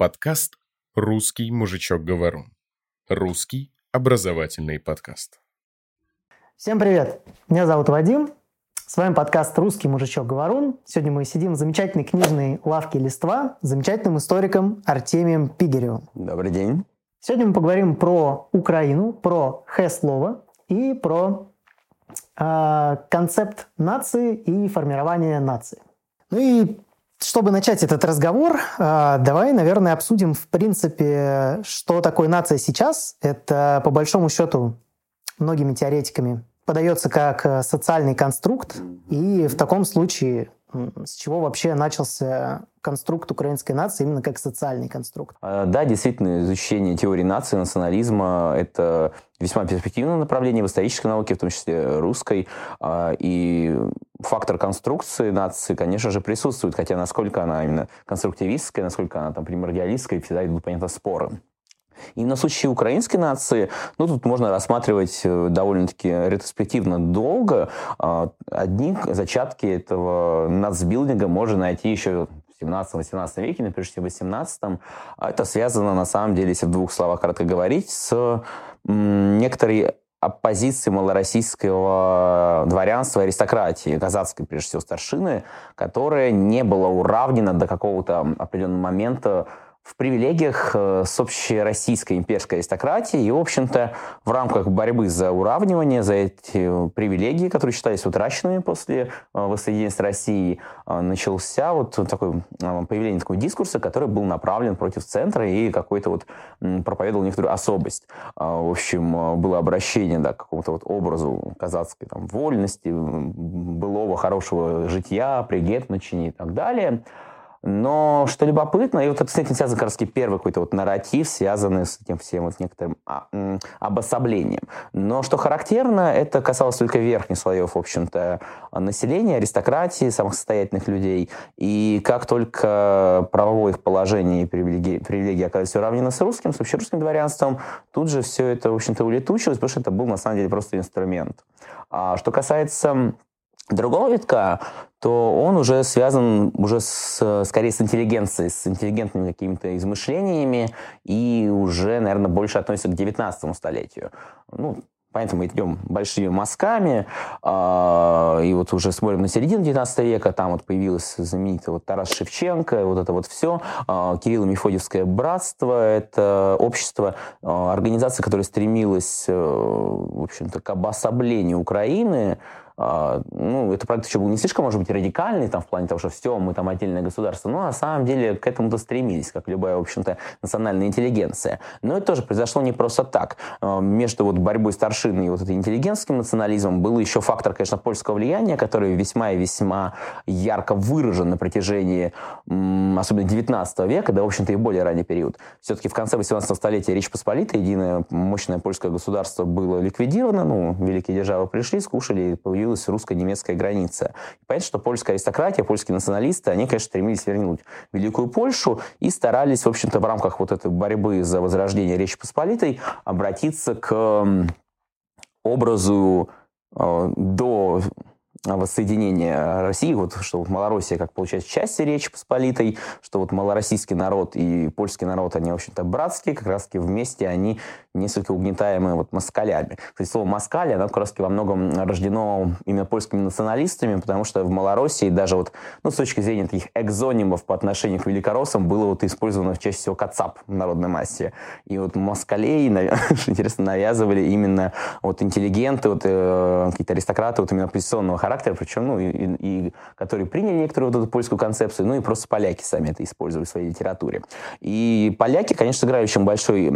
Подкаст «Русский мужичок-говорун». Русский образовательный подкаст. Всем привет! Меня зовут Вадим. С вами подкаст «Русский мужичок-говорун». Сегодня мы сидим в замечательной книжной лавке «Листва» с замечательным историком Артемием Пигеревым. Добрый день. Сегодня мы поговорим про Украину, про Хэ-слово и про э, концепт нации и формирование нации. Ну и чтобы начать этот разговор, э, давай, наверное, обсудим, в принципе, что такое нация сейчас. Это, по большому счету, многими теоретиками подается как э, социальный конструкт, и в таком случае с чего вообще начался конструкт украинской нации именно как социальный конструкт? А, да, действительно, изучение теории нации, национализма – это весьма перспективное направление в исторической науке, в том числе русской. А, и фактор конструкции нации, конечно же, присутствует, хотя насколько она именно конструктивистская, насколько она там примордиалистская, всегда идут, понятно, споры. И на случае украинской нации, ну, тут можно рассматривать э, довольно-таки ретроспективно долго. А, одни зачатки этого нацбилдинга можно найти еще в 17-18 веке, например, в 18 а Это связано, на самом деле, если в двух словах кратко говорить, с некоторой оппозиции малороссийского дворянства аристократии, казацкой, прежде всего, старшины, которая не была уравнена до какого-то определенного момента в привилегиях э, с общей российской имперской аристократией. И, в общем-то, в рамках борьбы за уравнивание, за эти привилегии, которые считались утраченными после э, воссоединения с Россией, э, начался вот такой появление такого дискурса, который был направлен против центра и какой-то вот проповедовал некоторую особость. В общем, было обращение да, к какому-то вот образу казацкой там, вольности, былого хорошего житья, пригетночения и так далее – но что любопытно, и вот это с этим связан как раз первый какой-то вот нарратив, связанный с этим всем вот некоторым а, обособлением. Но что характерно, это касалось только верхних слоев, в общем-то, населения, аристократии, самых состоятельных людей. И как только правовое их положение и привилегии, привилегии оказались уравнены с русским, с общерусским дворянством, тут же все это, в общем-то, улетучилось, потому что это был, на самом деле, просто инструмент. А что касается другого витка, то он уже связан уже с, скорее с интеллигенцией, с интеллигентными какими-то измышлениями и уже, наверное, больше относится к 19 столетию. Ну, Поэтому мы идем большими мазками, э, и вот уже смотрим на середину 19 века, там вот появилось знаменитый вот Тарас Шевченко, вот это вот все, э, а, Кирилло-Мефодьевское братство, это общество, э, организация, которая стремилась, э, в общем-то, к обособлению Украины, ну, это проект еще был не слишком, может быть, радикальный, там, в плане того, что все, мы там отдельное государство, но на самом деле к этому-то стремились, как любая, в общем-то, национальная интеллигенция. Но это тоже произошло не просто так. А, между вот борьбой старшины и вот этой интеллигентским национализмом был еще фактор, конечно, польского влияния, который весьма и весьма ярко выражен на протяжении, особенно 19 века, да, в общем-то, и более ранний период. Все-таки в конце 18 столетия Речь Посполитая, единое мощное польское государство было ликвидировано, ну, великие державы пришли, скушали, появилось появилась русско-немецкая граница. И понятно, что польская аристократия, польские националисты, они, конечно, стремились вернуть Великую Польшу и старались, в общем-то, в рамках вот этой борьбы за возрождение Речи Посполитой обратиться к образу э, до воссоединения России, вот, что вот Малороссия, как получается, часть Речи Посполитой, что вот малороссийский народ и польский народ, они, в общем-то, братские, как раз-таки вместе они несколько угнетаемые вот москалями. Кстати, слово «москаль», оно как раз во многом рождено именно польскими националистами, потому что в Малороссии даже вот, ну, с точки зрения таких экзонимов по отношению к великороссам было вот использовано чаще всего кацап в народной массе. И вот москалей, интересно, навязывали именно вот интеллигенты, вот э, какие-то аристократы вот именно оппозиционного характера, причем, ну, и, и, и которые приняли некоторую вот эту польскую концепцию, ну, и просто поляки сами это использовали в своей литературе. И поляки, конечно, сыграли очень большой,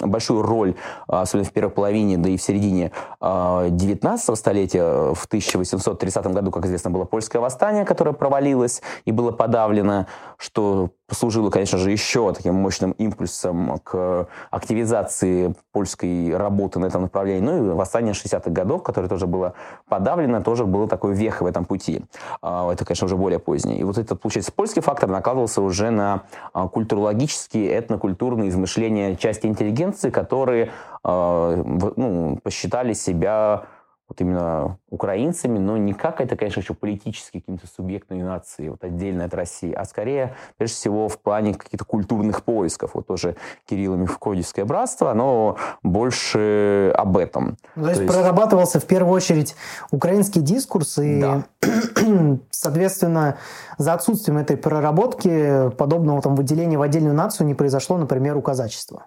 большую роль, а, особенно в первой половине, да и в середине 19 а, столетия. В 1830 году, как известно, было польское восстание, которое провалилось и было подавлено, что послужило, конечно же, еще таким мощным импульсом к активизации польской работы на этом направлении. Ну и восстание 60-х годов, которое тоже было подавлено, тоже было такой вехой в этом пути. А, это, конечно, уже более позднее. И вот этот, получается, польский фактор накладывался уже на культурологические, этнокультурные измышления части интеллигенции, которые ну, посчитали себя вот именно украинцами, но не как это, конечно, еще политически каким-то субъектной нации, вот отдельно от России, а скорее, прежде всего, в плане каких-то культурных поисков. Вот тоже Кирилл Мефкодийское братство, оно больше об этом. То, То есть, есть прорабатывался в первую очередь украинский дискурс, и, да. соответственно, за отсутствием этой проработки подобного там выделения в отдельную нацию не произошло, например, у казачества.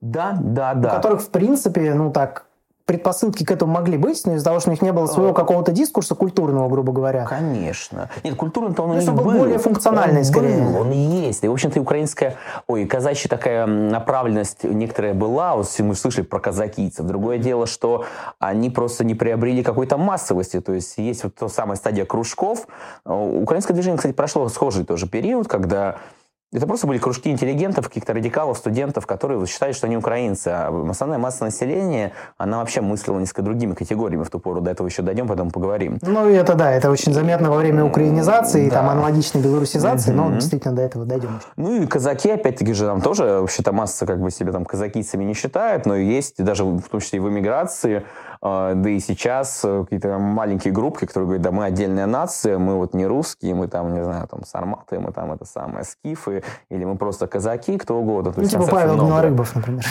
Да, да, да. У которых, в принципе, ну так, предпосылки к этому могли быть, но из-за того, что у них не было своего какого-то дискурса культурного, грубо говоря. Конечно. Нет, культурный-то он у них был. был. более функциональный, он скорее. Был, он есть. И, в общем-то, и украинская, ой, казачья такая направленность некоторая была. Вот мы слышали про казакийцев. Другое дело, что они просто не приобрели какой-то массовости. То есть есть вот та самая стадия кружков. Украинское движение, кстати, прошло схожий тоже период, когда это просто были кружки интеллигентов, каких-то радикалов, студентов, которые считают, что они украинцы. А основная масса населения, она вообще мыслила несколько другими категориями в ту пору. До этого еще дойдем, потом поговорим. Ну, это да, это очень заметно во время украинизации, да. там аналогичной белорусизации, mm-hmm. но действительно до этого дойдем. Ну и казаки, опять-таки же, там тоже вообще-то масса как бы себе там казакийцами не считают, но есть даже в том числе и в эмиграции да и сейчас э, какие-то маленькие группки, которые говорят, да мы отдельная нация, мы вот не русские, мы там, не знаю, там сарматы, мы там это самое, скифы, или мы просто казаки, кто угодно. Ну, типа Павел Белорыбов, например.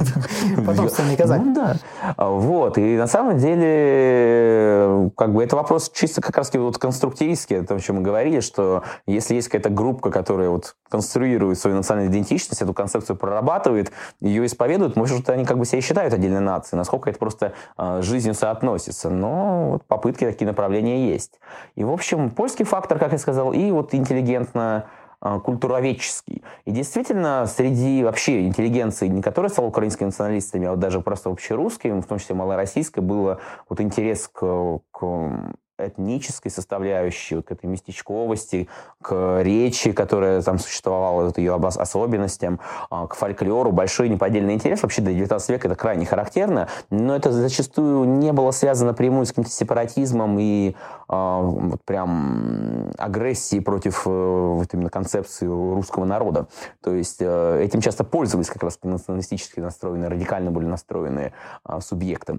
Потомственный казак. Ну да. А, вот. И на самом деле, как бы это вопрос чисто как раз вот конструктивистский, о том, о чем мы говорили, что если есть какая-то группа, которая вот конструирует свою национальную идентичность, эту концепцию прорабатывает, ее исповедует, может, они как бы себя считают отдельной нацией, насколько это просто а, жизнью соотносится. Но вот попытки такие направления есть. И, в общем, польский фактор, как я сказал, и вот интеллигентно а, культуроведческий. И действительно, среди вообще интеллигенции, не которая стала украинскими националистами, а вот даже просто общерусскими, в том числе малороссийской, было вот интерес к, к этнической составляющей, вот к этой местечковости, к речи, которая там существовала, вот ее особенностям, а, к фольклору. Большой неподдельный интерес. Вообще до 19 века это крайне характерно, но это зачастую не было связано напрямую с каким-то сепаратизмом и э, вот прям агрессией против э, вот именно концепции русского народа. То есть э, этим часто пользовались как раз националистически настроенные, радикально были настроенные э, субъекты.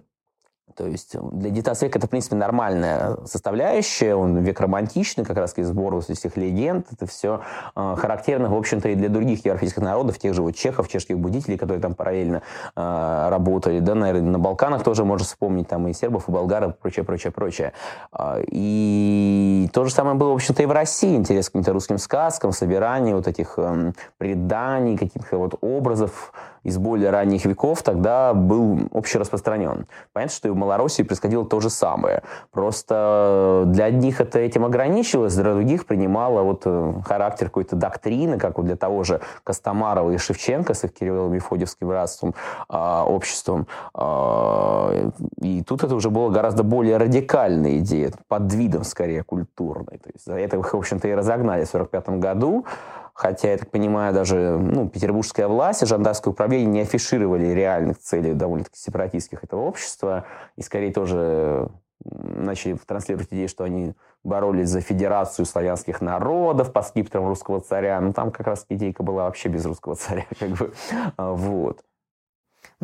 То есть для 19 века это, в принципе, нормальная составляющая. Он век романтичный, как раз из сбора этих легенд. Это все э, характерно, в общем-то, и для других европейских народов, тех же вот чехов, чешских будителей, которые там параллельно э, работали. Да, наверное, на Балканах тоже можно вспомнить, там и сербов, и болгаров, прочее, прочее, прочее. Э, и то же самое было, в общем-то, и в России. Интерес к каким-то русским сказкам, собирание вот этих э, преданий, каких-то вот образов, из более ранних веков тогда был общераспространен. Понятно, что и в Малороссии происходило то же самое. Просто для одних это этим ограничивалось, для других принимало вот э, характер какой-то доктрины, как вот для того же Костомарова и Шевченко с их Кириллом Мефодьевским братством, а, обществом. А, и тут это уже было гораздо более радикальная идея, под видом скорее культурной. То есть за это их, в общем-то, и разогнали в 1945 году. Хотя, я так понимаю, даже ну, петербургская власть и жандарское управление не афишировали реальных целей довольно-таки сепаратистских этого общества. И скорее тоже начали транслировать идею, что они боролись за федерацию славянских народов по скипетрам русского царя. Ну, там как раз идейка была вообще без русского царя. Как бы. А, вот.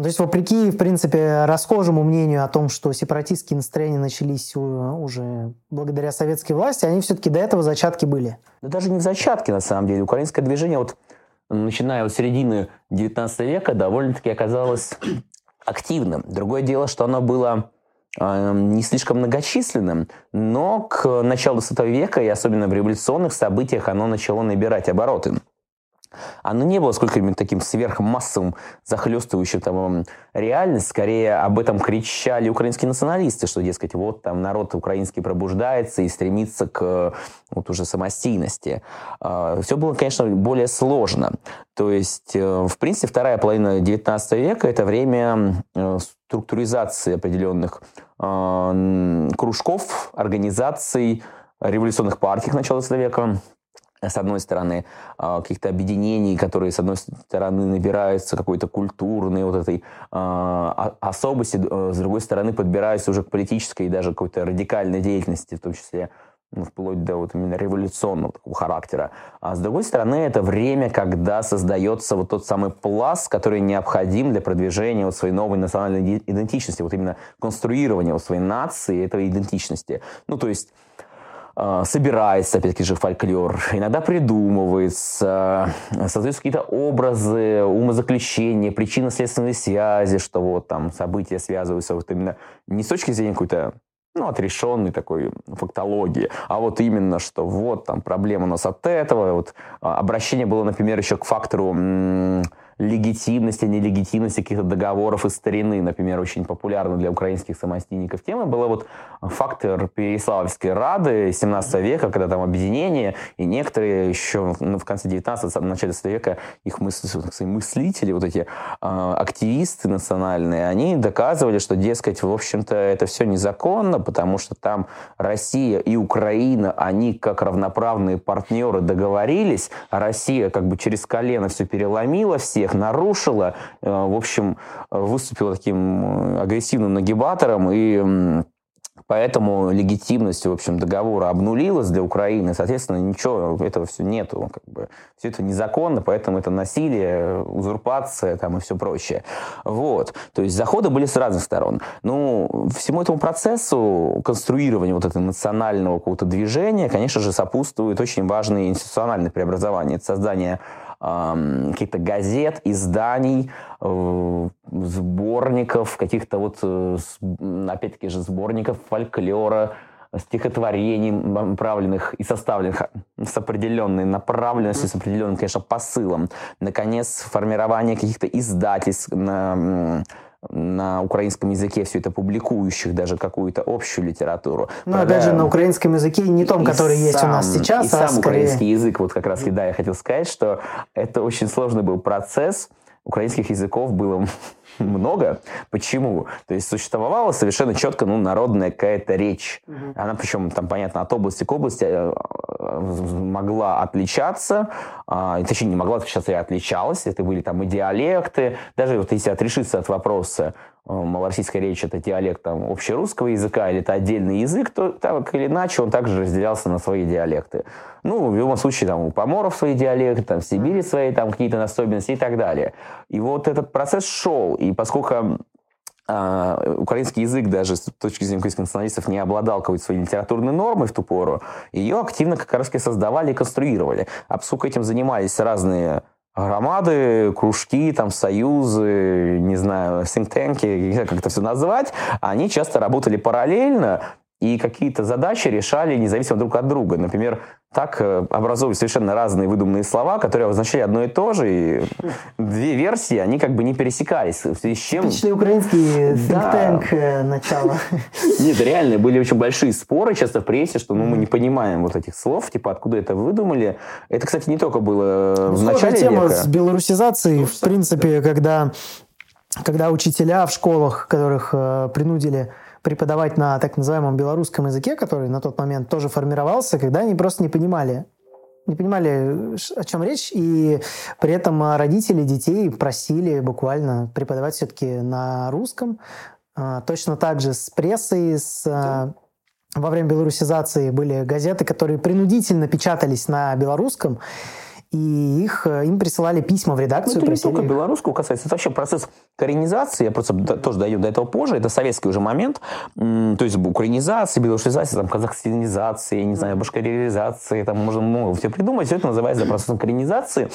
То есть, вопреки, в принципе, расхожему мнению о том, что сепаратистские настроения начались уже благодаря советской власти, они все-таки до этого зачатки были. Да даже не в зачатке, на самом деле. Украинское движение, вот, начиная от середины 19 века, довольно-таки оказалось активным. Другое дело, что оно было э, не слишком многочисленным, но к началу 20 века, и особенно в революционных событиях, оно начало набирать обороты. Оно не было сколько-нибудь таким сверхмассовым, захлестывающим там реальность. Скорее об этом кричали украинские националисты, что, дескать, вот там народ украинский пробуждается и стремится к вот уже самостийности. А, Все было, конечно, более сложно. То есть, э, в принципе, вторая половина XIX века – это время э, структуризации определенных а, кружков, организаций, революционных партий к началу века, с одной стороны, а, каких-то объединений, которые, с одной стороны, набираются какой-то культурной вот этой а, особости, э, с другой стороны, подбираются уже к политической и даже какой-то радикальной деятельности, в том числе ну, вплоть до вот именно революционного такого характера. А с другой стороны, это время, когда создается вот тот самый пласт, который необходим для продвижения вот своей новой национальной идентичности, вот именно конструирования вот своей нации, этой идентичности. Ну, то есть собирается, опять-таки же, фольклор, иногда придумывается, создаются какие-то образы, умозаключения, причинно-следственные связи, что вот там события связываются вот именно не с точки зрения какой-то ну, отрешенной такой фактологии, а вот именно, что вот там проблема у нас от этого, вот а, обращение было, например, еще к фактору легитимности, нелегитимности каких-то договоров из старины, например, очень популярна для украинских самостийников тема была вот фактор Переславской Рады 17 века, когда там объединение, и некоторые еще ну, в конце 19 начале 20 века их мысли, мыслители, вот эти э, активисты национальные, они доказывали, что, дескать, в общем-то, это все незаконно, потому что там Россия и Украина, они как равноправные партнеры договорились, а Россия как бы через колено все переломила всех, всех нарушила, э, в общем, выступила таким э, агрессивным нагибатором и Поэтому легитимность, в общем, договора обнулилась для Украины, соответственно, ничего этого все нету. Как бы. Все это незаконно, поэтому это насилие, узурпация там, и все прочее. Вот. То есть заходы были с разных сторон. Ну, всему этому процессу конструирования вот этого национального какого-то движения, конечно же, сопутствует очень важные институциональные преобразования. Это создание каких-то газет, изданий, э, сборников, каких-то вот, э, опять-таки же, сборников фольклора, стихотворений, направленных и составленных с определенной направленностью, с определенным, конечно, посылом. Наконец, формирование каких-то издательств на украинском языке все это публикующих даже какую-то общую литературу. Ну, опять же, на украинском языке не том, который сам, есть у нас сейчас, и а сам скорее... украинский язык, вот как раз, да, я хотел сказать, что это очень сложный был процесс, украинских языков было много. Почему? То есть существовала совершенно четко ну, народная какая-то речь. Угу. Она причем, там, понятно, от области к области э, могла отличаться, а, точнее, не могла отличаться, и отличалась. Это были там и диалекты. Даже вот если отрешиться от вопроса, малороссийская речь это диалект там, общерусского языка или это отдельный язык, то так или иначе он также разделялся на свои диалекты. Ну, в любом случае, там, у поморов свои диалекты, там, в Сибири свои там какие-то особенности и так далее. И вот этот процесс шел, и поскольку Uh, украинский язык даже с точки зрения украинских националистов не обладал какой-то своей литературной нормой в ту пору, ее активно как раз создавали и конструировали. А поскольку этим занимались разные громады, кружки, там, союзы, не знаю, синктенки, как это все назвать, они часто работали параллельно, и какие-то задачи решали независимо друг от друга. Например, так э, образовывались совершенно разные выдуманные слова, которые обозначали одно и то же, и две версии, они как бы не пересекались. В связи с чем... Типичный украинский think да. Э, начала. Нет, реально, были очень большие споры часто в прессе, что ну, мы не понимаем вот этих слов, типа откуда это выдумали. Это, кстати, не только было ну, в начале тема века. с белорусизацией, в принципе, когда, когда учителя в школах, которых э, принудили преподавать на так называемом белорусском языке, который на тот момент тоже формировался, когда они просто не понимали, не понимали, о чем речь, и при этом родители детей просили буквально преподавать все-таки на русском. А, точно так же с прессой, с да. во время белорусизации были газеты, которые принудительно печатались на белорусском, и их, э, им присылали письма в редакцию. Ну, это не только белорусского касается, это вообще процесс коренизации, я просто тоже дойду до этого позже, это советский уже момент, то есть украинизация, белорусизация, там, казахстанизация, не знаю, башкиризация, там можно много всего придумать, все это называется процессом коренизации,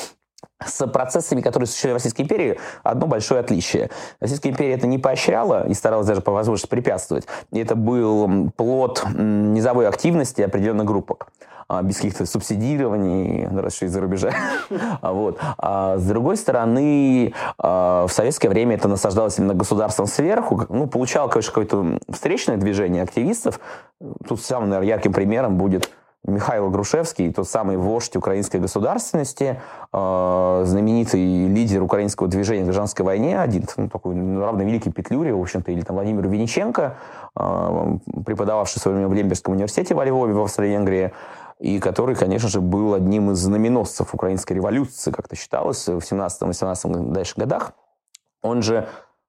с процессами, которые существовали в Российской империи, одно большое отличие. Российская империя это не поощряла и старалась даже по возможности препятствовать. И это был плод низовой активности определенных группок. А, без каких-то субсидирований, раз из-за рубежа. А вот. А с другой стороны, а, в советское время это насаждалось именно государством сверху. Ну, получало, конечно, какое-то встречное движение активистов. Тут самым, наверное, ярким примером будет Михаил Грушевский, тот самый вождь украинской государственности, знаменитый лидер украинского движения в гражданской войне, один ну, такой ну, равно великий Петлюре, в общем-то, или там Владимир Винниченко, преподававший в свое время в Лембергском университете во Львове, в Австро-Венгрии, и который, конечно же, был одним из знаменосцев украинской революции, как-то считалось, в 17-18 дальше годах. Он же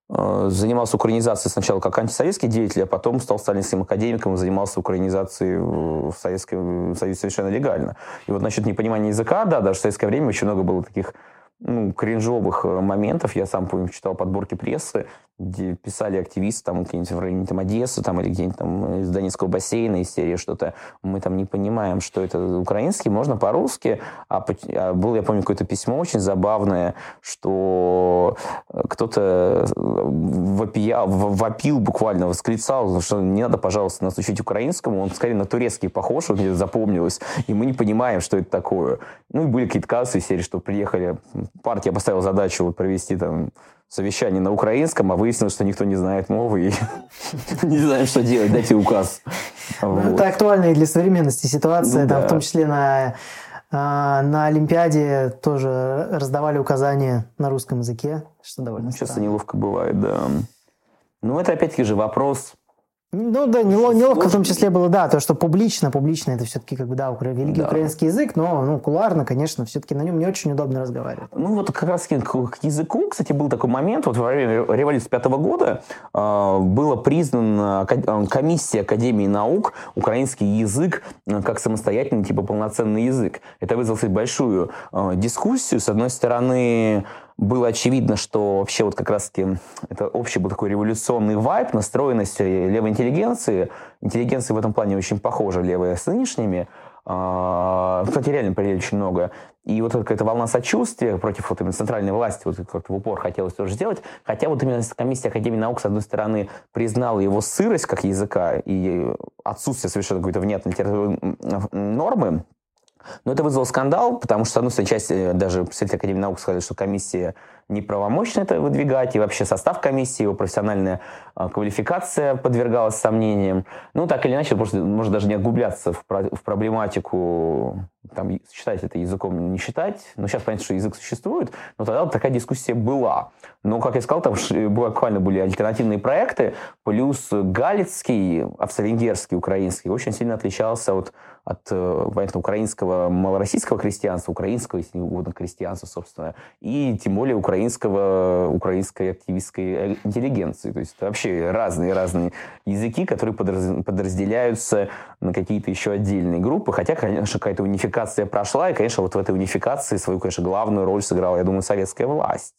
э, занимался украинизацией сначала как антисоветский деятель, а потом стал сталинским академиком и занимался украинизацией в, Советском, Союзе совершенно легально. И вот насчет непонимания языка, да, даже в советское время очень много было таких ну, кринжовых э, моментов. Я сам, помню, читал подборки прессы, где писали активисты там где-нибудь в районе там, Одессы там, или где-нибудь там из Донецкого бассейна, из серии что-то. Мы там не понимаем, что это украинский, можно по-русски. А, а было, я помню, какое-то письмо очень забавное, что кто-то вопия, вопил буквально, восклицал, что не надо, пожалуйста, нас учить украинскому, он скорее на турецкий похож, вот мне запомнилось, и мы не понимаем, что это такое. Ну и были какие-то казусы из серии, что приехали, партия поставила задачу вот провести там совещание на украинском, а выяснилось, что никто не знает мовы и не знает, что делать, дайте указ. Ну, это актуальная для современности ситуация, ну в том числе на а, на Олимпиаде тоже раздавали указания на русском языке, что довольно ну, Часто неловко бывает, да. Ну, это опять-таки же вопрос ну да, неловко в том числе было, да, то, что публично, публично это все-таки как бы, да, великий да. украинский язык, но, ну, куларно, конечно, все-таки на нем не очень удобно разговаривать. Ну вот как раз к языку, кстати, был такой момент, вот во время революции пятого года э, было признана комиссия Академии наук украинский язык э, как самостоятельный, типа полноценный язык. Это вызвало большую э, дискуссию. С одной стороны, было очевидно, что вообще вот как раз-таки это общий был такой революционный вайп, настроенность левой интеллигенции. Интеллигенция в этом плане очень похожа левая с нынешними. А, кстати, реально проявили очень много. И вот какая-то волна сочувствия против вот именно центральной власти, вот как-то в упор хотелось тоже сделать. Хотя вот именно комиссия Академии наук, с одной стороны, признала его сырость как языка и отсутствие совершенно какой-то внятной нормы, но это вызвало скандал, потому что, с одной стороны, часть, э, даже представители Академии наук сказали, что комиссия неправомочно это выдвигать, и вообще состав комиссии, его профессиональная а, квалификация подвергалась сомнениям. Ну, так или иначе, просто может даже не огубляться в, про в проблематику, там, считать это языком, не считать. Но сейчас понятно, что язык существует, но тогда такая дискуссия была. Но, как я сказал, там буквально были альтернативные проекты, плюс галицкий, австро-венгерский, украинский очень сильно отличался от от э, понятно, украинского малороссийского крестьянства, украинского, если угодно, крестьянства, собственно, и тем более украинского, украинской активистской интеллигенции. То есть это вообще разные-разные языки, которые подразделяются на какие-то еще отдельные группы. Хотя, конечно, какая-то унификация прошла, и, конечно, вот в этой унификации свою, конечно, главную роль сыграла, я думаю, советская власть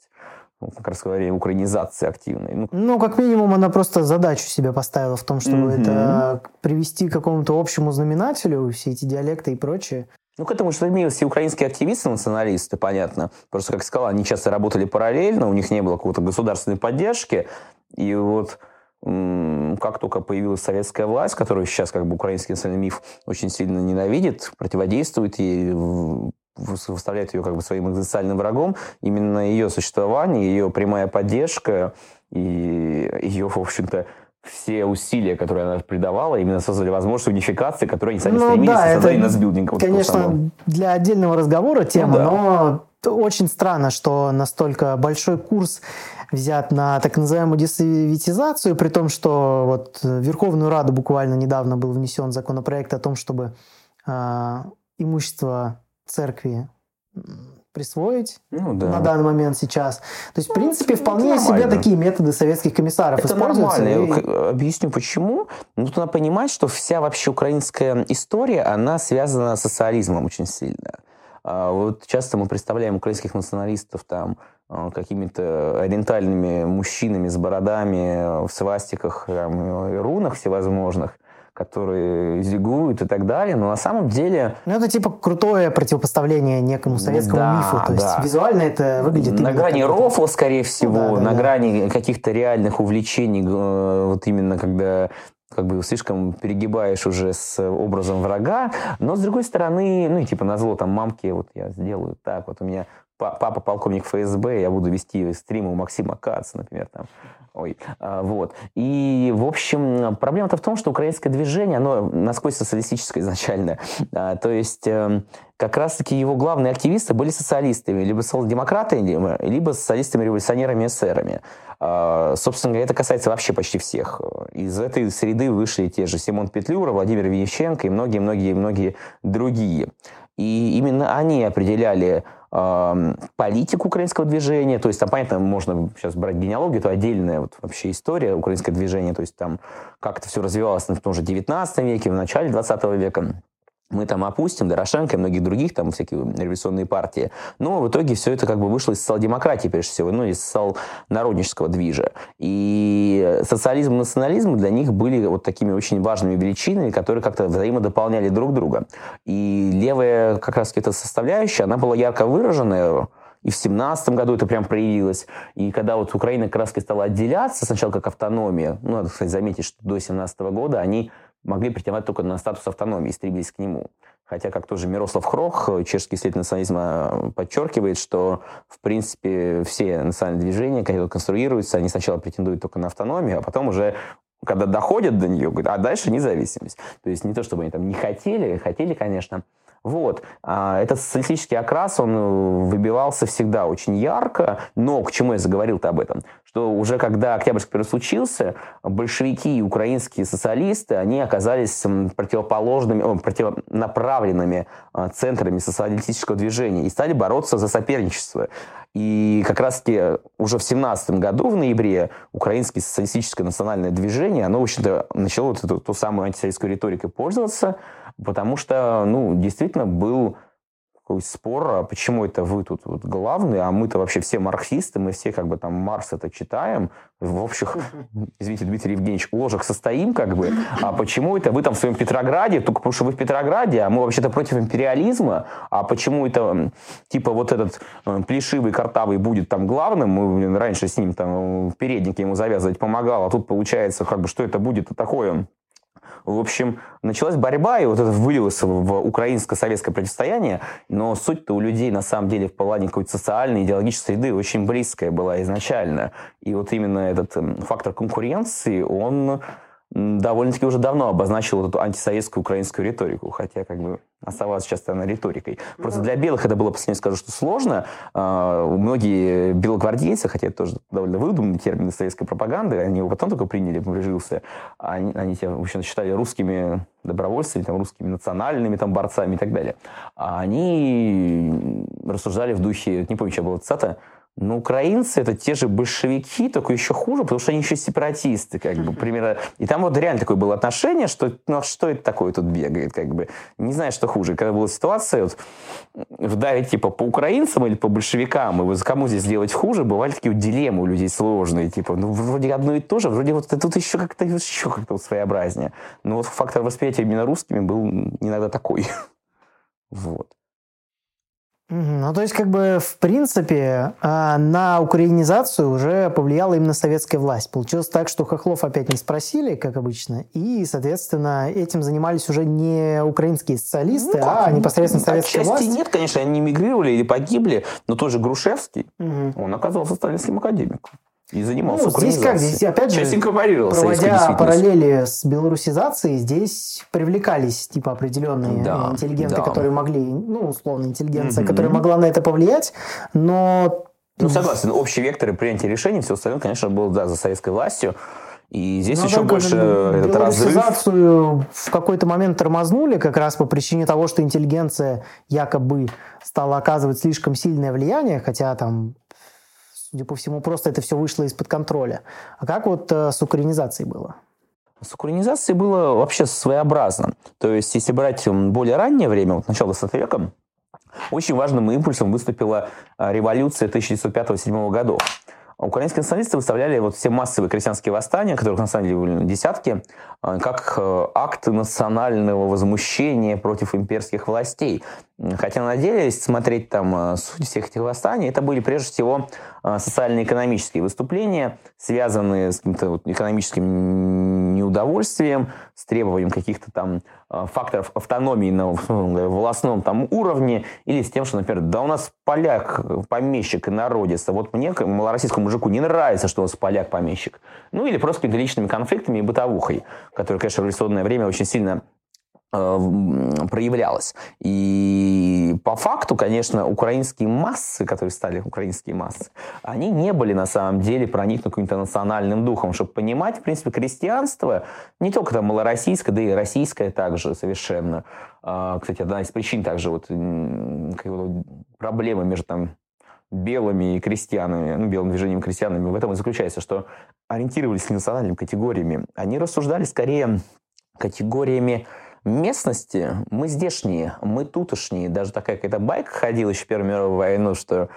ну, как раз говорили, украинизации активной. Ну, ну, как минимум, она просто задачу себе поставила в том, чтобы mm-hmm. это привести к какому-то общему знаменателю, все эти диалекты и прочее. Ну, к этому стремились и украинские активисты, националисты, понятно. Просто, как сказал, они часто работали параллельно, у них не было какой-то государственной поддержки. И вот как только появилась советская власть, которую сейчас как бы украинский национальный миф очень сильно ненавидит, противодействует ей, выставляет ее как бы своим экзистенциальным врагом, именно ее существование, ее прямая поддержка и ее, в общем-то, все усилия, которые она придавала, именно создали возможность унификации, которую они сами ну, стремились да, создали на сбилдинг. Вот конечно, для отдельного разговора тема, ну, да. но очень странно, что настолько большой курс взят на так называемую десоветизацию, при том, что вот в Верховную Раду буквально недавно был внесен законопроект о том, чтобы э, имущество церкви присвоить ну, да. на данный момент сейчас. То есть, в ну, принципе, вполне нормально. себе такие методы советских комиссаров это используются. Нормально. И... Я объясню, почему. Ну, тут надо понимать, что вся вообще украинская история, она связана с социализмом очень сильно. А вот часто мы представляем украинских националистов там какими-то ориентальными мужчинами с бородами в свастиках там, и рунах всевозможных которые зигуют и так далее, но на самом деле... Ну, это типа крутое противопоставление некому советскому да, мифу, то есть визуально это выглядит... На грани рофла, скорее всего, ну, да, да, на да. грани каких-то реальных увлечений, э, вот именно когда как бы слишком перегибаешь уже с образом врага, но с другой стороны, ну и типа на зло там мамки, вот я сделаю так, вот у меня папа полковник ФСБ, я буду вести стримы у Максима Кац, например, там, Ой, а, вот. И, в общем, проблема-то в том, что украинское движение, оно насквозь социалистическое изначально. А, то есть, эм, как раз-таки его главные активисты были социалистами, либо социал-демократами, либо социалистами-революционерами, эсерами. А, собственно говоря, это касается вообще почти всех. Из этой среды вышли те же Симон Петлюра, Владимир Венещенко и многие-многие-многие другие. И именно они определяли политику украинского движения. То есть там, понятно, можно сейчас брать генеалогию, это отдельная вот вообще история украинского движения. То есть там как это все развивалось в том же 19 веке, в начале 20 века мы там опустим Дорошенко и многих других, там всякие революционные партии. Но в итоге все это как бы вышло из социал-демократии, прежде всего, ну, из социал-народнического движа. И социализм и национализм для них были вот такими очень важными величинами, которые как-то взаимодополняли друг друга. И левая как раз эта составляющая, она была ярко выраженная, и в семнадцатом году это прям проявилось. И когда вот Украина раз стала отделяться, сначала как автономия, ну, надо, кстати, заметить, что до семнадцатого года они могли претендовать только на статус автономии, стремились к нему. Хотя, как тоже Мирослав Хрох, чешский исследователь национализма, подчеркивает, что, в принципе, все национальные движения, когда конструируются, они сначала претендуют только на автономию, а потом уже когда доходят до нее, говорят, а дальше независимость. То есть не то, чтобы они там не хотели, хотели, конечно, вот. А этот социалистический окрас, он э, выбивался всегда очень ярко, но к чему я заговорил-то об этом? Что уже когда Октябрьский период случился, большевики и украинские социалисты, они оказались противоположными, противонаправленными а, центрами социалистического движения и стали бороться за соперничество. И как раз-таки уже в 17 году, в ноябре, украинское социалистическое национальное движение, оно, в общем-то, начало вот эту, ту самую антисоветскую риторикой пользоваться, потому что, ну, действительно был такой спор, а почему это вы тут вот главный, а мы-то вообще все марксисты, мы все как бы там Марс это читаем, в общих, извините, Дмитрий Евгеньевич, ложах состоим как бы, а почему это вы там в своем Петрограде, только потому что вы в Петрограде, а мы вообще-то против империализма, а почему это типа вот этот э, плешивый, картавый будет там главным, мы раньше с ним там в переднике ему завязывать помогал, а тут получается как бы, что это будет такое в общем, началась борьба, и вот это вылилось в украинско-советское противостояние, но суть-то у людей, на самом деле, в плане какой-то социальной, идеологической среды очень близкая была изначально. И вот именно этот эм, фактор конкуренции, он довольно-таки уже давно обозначил вот эту антисоветскую украинскую риторику, хотя как бы оставалась часто она риторикой. Просто для белых это было, последнее скажу, что сложно. А, многие белогвардейцы, хотя это тоже довольно выдуманный термин советской пропаганды, они его потом только приняли, прижился, они, они себя, в общем считали русскими добровольцами, там, русскими национальными там, борцами и так далее. А они рассуждали в духе, не помню, что было цитата, но украинцы это те же большевики, только еще хуже, потому что они еще сепаратисты, как бы, примерно. И там вот реально такое было отношение, что, ну, а что это такое тут бегает, как бы. Не знаю, что хуже. Когда была ситуация, вот, вдарить типа по украинцам или по большевикам, и вот кому здесь сделать хуже, бывали такие вот дилеммы у людей сложные, типа, ну, вроде одно и то же, вроде вот тут еще как-то еще как-то вот своеобразнее. Но вот фактор восприятия именно русскими был иногда такой. Вот. Ну, то есть, как бы, в принципе, а, на украинизацию уже повлияла именно советская власть. Получилось так, что Хохлов опять не спросили, как обычно, и, соответственно, этим занимались уже не украинские социалисты, ну, а непосредственно советская Отчасти власть. нет, конечно, они мигрировали или погибли, но тоже Грушевский, угу. он оказался сталинским академиком. И занимался ну, здесь как, здесь опять же, проводя параллели с белорусизацией, здесь привлекались типа определенные да, интеллигенты, да. которые могли, ну, условно, интеллигенция, mm-hmm. которая могла на это повлиять, но... Ну, согласен, общие векторы принятия решений, все остальное, конечно, было, да, за советской властью. И здесь ну, еще больше этот разрыв. в какой-то момент тормознули как раз по причине того, что интеллигенция якобы стала оказывать слишком сильное влияние, хотя там судя по всему, просто это все вышло из-под контроля. А как вот э, с украинизацией было? С украинизацией было вообще своеобразно. То есть, если брать более раннее время, вот начало 20 века, очень важным импульсом выступила э, революция 1905-1907 годов. Украинские националисты выставляли вот все массовые крестьянские восстания, которых на самом деле были десятки, э, как э, акты национального возмущения против имперских властей. Хотя на деле, если смотреть там э, суть всех этих восстаний, это были прежде всего социально-экономические выступления, связанные с каким-то вот экономическим неудовольствием, с требованием каких-то там факторов автономии на властном там уровне, или с тем, что, например, да у нас поляк, помещик и народец, а вот мне, малороссийскому мужику, не нравится, что у нас поляк-помещик. Ну или просто какими-то личными конфликтами и бытовухой, которые, конечно, в революционное время очень сильно Э, проявлялось. И по факту, конечно, украинские массы, которые стали украинские массы, они не были на самом деле проникнуты каким-то национальным духом, чтобы понимать, в принципе, крестьянство, не только там малороссийское, да и российское также совершенно. А, кстати, одна из причин также вот проблемы между там белыми и крестьянами, ну, белым движением крестьянами в этом и заключается, что ориентировались не национальными категориями. Они рассуждали скорее категориями местности мы здешние, мы тутошние. Даже такая какая-то байка ходила еще Первую мировую войну, что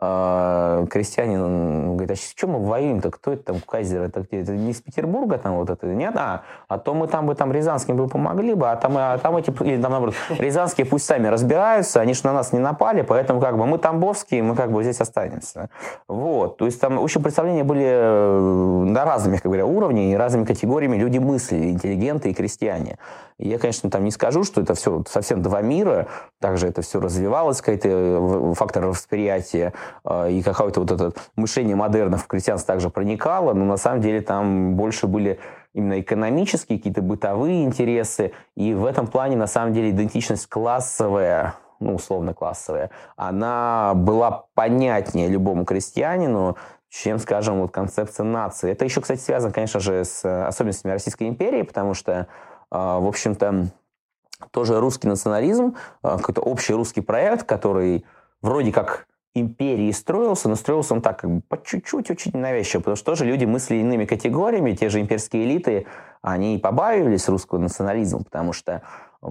э, крестьянин говорит, а с чем мы воюем-то? Кто это там, Кайзер? Это где? Это не из Петербурга там вот это? Нет? А, а то мы там бы там рязанским бы помогли бы, а там, а там эти, или там наоборот, рязанские пусть сами разбираются, они же на нас не напали, поэтому как бы мы тамбовские, мы как бы здесь останемся. Вот. То есть там, общем, представления были э, на разными, как говоря, уровнях и разными категориями люди мысли, интеллигенты и крестьяне. Я, конечно, там не скажу, что это все совсем два мира, также это все развивалось, какой-то э, фактор восприятия, э, и какое-то вот это мышление модернов в крестьянство также проникало, но на самом деле там больше были именно экономические, какие-то бытовые интересы, и в этом плане на самом деле идентичность классовая, ну, условно классовая, она была понятнее любому крестьянину, чем, скажем, вот концепция нации. Это еще, кстати, связано, конечно же, с особенностями Российской империи, потому что в общем-то, тоже русский национализм, а, какой-то общий русский проект, который вроде как империи строился, но строился он так, как бы по чуть-чуть, очень навязчиво, потому что тоже люди мыслили иными категориями, те же имперские элиты, они побаивались русского национализма, потому что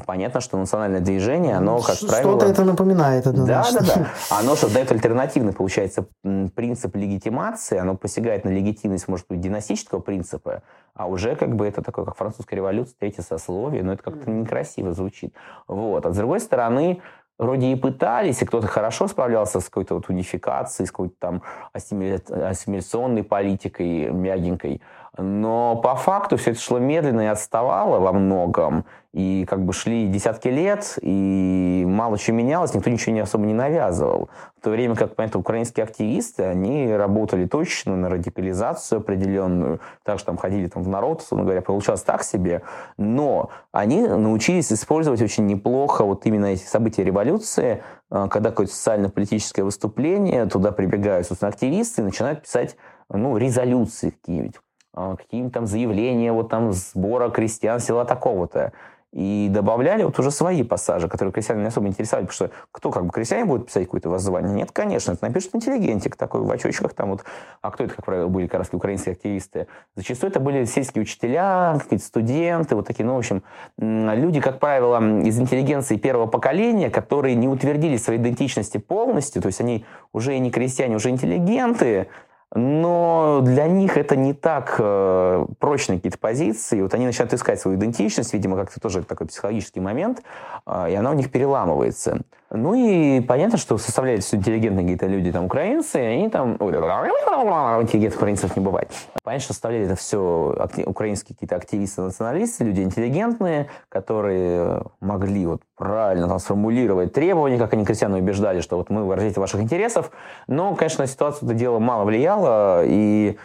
понятно, что национальное движение, оно, как Что-то правило... Что-то это напоминает. Да, да, да. Оно что дает альтернативный, получается, принцип легитимации, оно посягает на легитимность, может быть, династического принципа, а уже как бы это такое, как французская революция, третье сословие, но это как-то некрасиво звучит. Вот. А с другой стороны, вроде и пытались, и кто-то хорошо справлялся с какой-то вот унификацией, с какой-то там ассимиляционной политикой мягенькой, но по факту все это шло медленно и отставало во многом. И как бы шли десятки лет, и мало чего менялось, никто ничего не особо не навязывал. В то время как, понятно, украинские активисты, они работали точно на радикализацию определенную, так что там ходили там, в народ, условно говоря, получалось так себе, но они научились использовать очень неплохо вот именно эти события революции, а, когда какое-то социально-политическое выступление, туда прибегают, собственно, активисты и начинают писать ну, резолюции какие-нибудь какие-нибудь там заявления вот там сбора крестьян села такого-то. И добавляли вот уже свои пассажи, которые крестьяне не особо интересовали, потому что кто как бы крестьяне будет писать какое-то воззвание? Нет, конечно, это напишет интеллигентик такой в очочках там вот. А кто это, как правило, были как раз украинские активисты? Зачастую это были сельские учителя, какие-то студенты, вот такие, ну, в общем, люди, как правило, из интеллигенции первого поколения, которые не утвердили своей идентичности полностью, то есть они уже не крестьяне, уже интеллигенты, но для них это не так э, прочные какие-то позиции. Вот они начинают искать свою идентичность, видимо, как-то тоже такой психологический момент, э, и она у них переламывается. Ну и понятно, что составляют все интеллигентные какие-то люди, там, украинцы, и они там... Интеллигентных украинцев не бывает. Понятно, что составляли это все украинские какие-то активисты-националисты, люди интеллигентные, которые могли вот правильно там сформулировать требования, как они крестьян убеждали, что вот мы выразители ваших интересов. Но, конечно, на ситуацию это дело мало влияло, и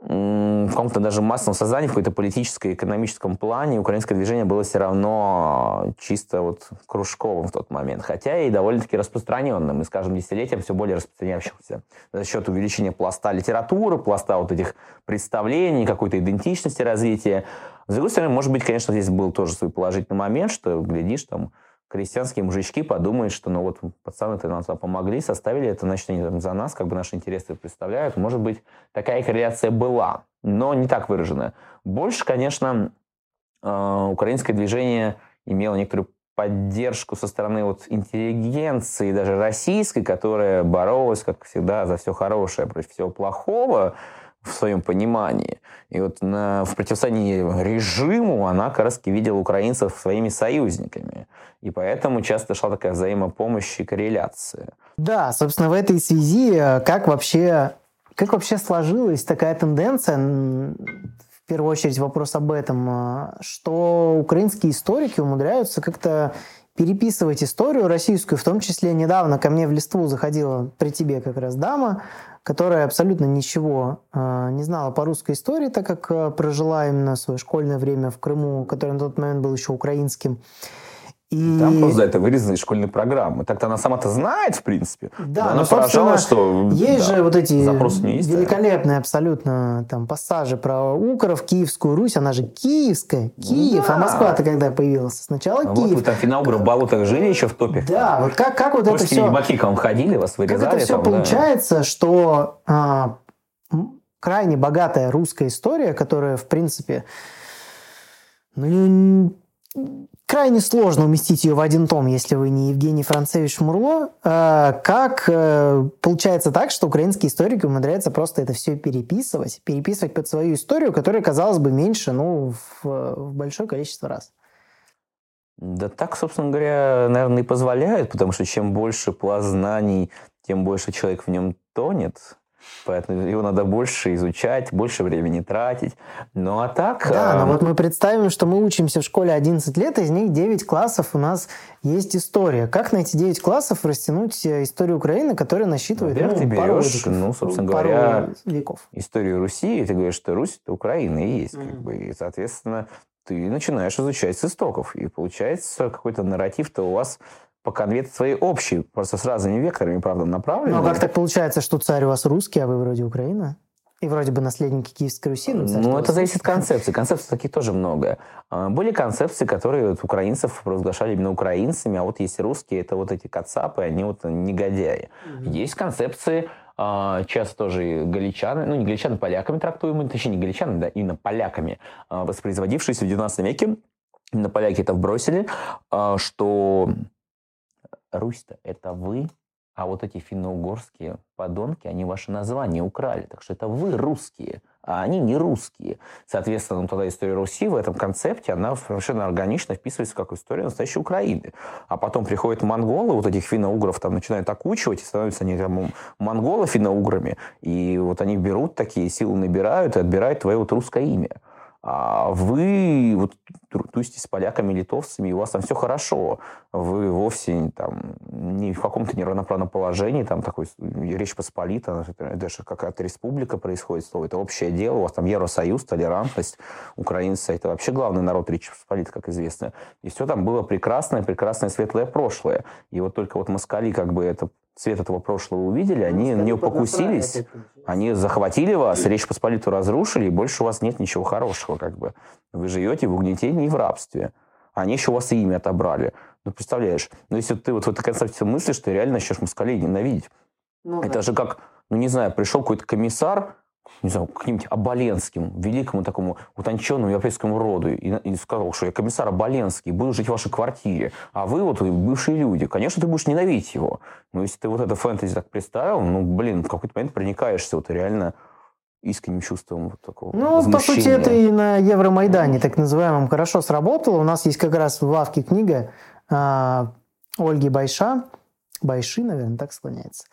в каком-то даже массовом сознании, в какой-то политическом, экономическом плане украинское движение было все равно чисто вот кружковым в тот момент, хотя и довольно-таки распространенным, и, скажем, десятилетием все более распространяющимся за счет увеличения пласта литературы, пласта вот этих представлений, какой-то идентичности развития. С другой стороны, может быть, конечно, здесь был тоже свой положительный момент, что, глядишь, там, крестьянские мужички подумают, что ну вот пацаны-то нам помогли, составили это, значит, они там за нас как бы наши интересы представляют. Может быть, такая корреляция была, но не так выраженная. Больше, конечно, э, украинское движение имело некоторую поддержку со стороны вот интеллигенции, даже российской, которая боролась, как всегда, за все хорошее против всего плохого в своем понимании. И вот на, в противостоянии режиму она как раз видела украинцев своими союзниками. И поэтому часто шла такая взаимопомощь и корреляция. Да, собственно, в этой связи э, как вообще, как вообще сложилась такая тенденция, в первую очередь вопрос об этом, э, что украинские историки умудряются как-то переписывать историю российскую, в том числе недавно ко мне в листву заходила при тебе как раз дама, которая абсолютно ничего э, не знала по русской истории, так как э, прожила именно свое школьное время в Крыму, который на тот момент был еще украинским. И... Там просто за это вырезаны из школьной программы. Так-то она сама-то знает, в принципе. Да, но она поражала, что есть да, же вот эти великолепные абсолютно там пассажи про Укров, Киевскую Русь, она же Киевская, Киев, да. а Москва-то когда появилась? Сначала а Киев. Вот там финно-угров болотах жили еще в топе? Да, вот как, как вот это все... Русские к вам ходили, вас вырезали? Как это все там, получается, да. что а, крайне богатая русская история, которая, в принципе, ну, крайне сложно уместить ее в один том, если вы не Евгений Францевич Мурло. Как получается так, что украинские историки умудряются просто это все переписывать, переписывать под свою историю, которая, казалось бы, меньше, ну, в, в большое количество раз. Да так, собственно говоря, наверное, и позволяют, потому что чем больше пласт знаний, тем больше человек в нем тонет. Поэтому его надо больше изучать, больше времени тратить. Ну а так... Да, э... но вот мы представим, что мы учимся в школе 11 лет, из них 9 классов у нас есть история. Как на эти 9 классов растянуть историю Украины, которая насчитывает ну, ну, ты пару, берешь, ну, собственно пару говоря, веков. историю Руси, и ты говоришь, что Русь – это Украина и есть. Mm-hmm. Как бы, и, соответственно, ты начинаешь изучать с истоков. И получается какой-то нарратив-то у вас по конверту своей общей, просто с разными векторами, правда, направлены. Ну, а как так получается, что царь у вас русский, а вы вроде Украина? И вроде бы наследники Киевской Руси. Ну, ну это зависит от концепции. Концепций таких тоже много. Были концепции, которые вот, украинцев провозглашали именно украинцами, а вот есть русские, это вот эти кацапы, они вот негодяи. Mm-hmm. Есть концепции, часто тоже галичаны, ну не галичаны, поляками трактуемые, точнее не галичаны, да, именно поляками, воспроизводившиеся в 19 веке. Именно поляки это вбросили, что Русь-то это вы, а вот эти финно-угорские подонки, они ваше название украли. Так что это вы русские, а они не русские. Соответственно, ну, тогда история Руси в этом концепте, она совершенно органично вписывается как история настоящей Украины. А потом приходят монголы, вот этих финно-угров там начинают окучивать, и становятся они там монголы финно-уграми. И вот они берут такие силы, набирают и отбирают твое вот русское имя а вы вот тусите с поляками, литовцами, и у вас там все хорошо. Вы вовсе там не в каком-то неравноправном положении, там такой Речь Посполита, даже какая-то республика происходит, слово, это общее дело, у вас там Евросоюз, толерантность, украинцы, это вообще главный народ Речи Посполита, как известно. И все там было прекрасное, прекрасное светлое прошлое. И вот только вот москали как бы это цвет этого прошлого увидели, они на нее покусились, они захватили вас, Речь Посполитую разрушили, и больше у вас нет ничего хорошего, как бы. Вы живете в угнетении и в рабстве. Они еще у вас имя отобрали. Ну, представляешь, ну, если ты вот в этой концепции мыслишь, ты реально начнешь москалей ненавидеть. Ну, Это да. же как, ну, не знаю, пришел какой-то комиссар, не знаю, каким-нибудь Оболенским, великому такому утонченному европейскому роду, и, и сказал, что я комиссар Оболенский, буду жить в вашей квартире, а вы вот бывшие люди. Конечно, ты будешь ненавидеть его. Но если ты вот это фэнтези так представил, ну, блин, в какой-то момент проникаешься вот реально искренним чувством вот такого Ну, по сути, это и на Евромайдане, так называемом, хорошо сработало. У нас есть как раз в лавке книга э, Ольги Байша, Байши, наверное, так склоняется,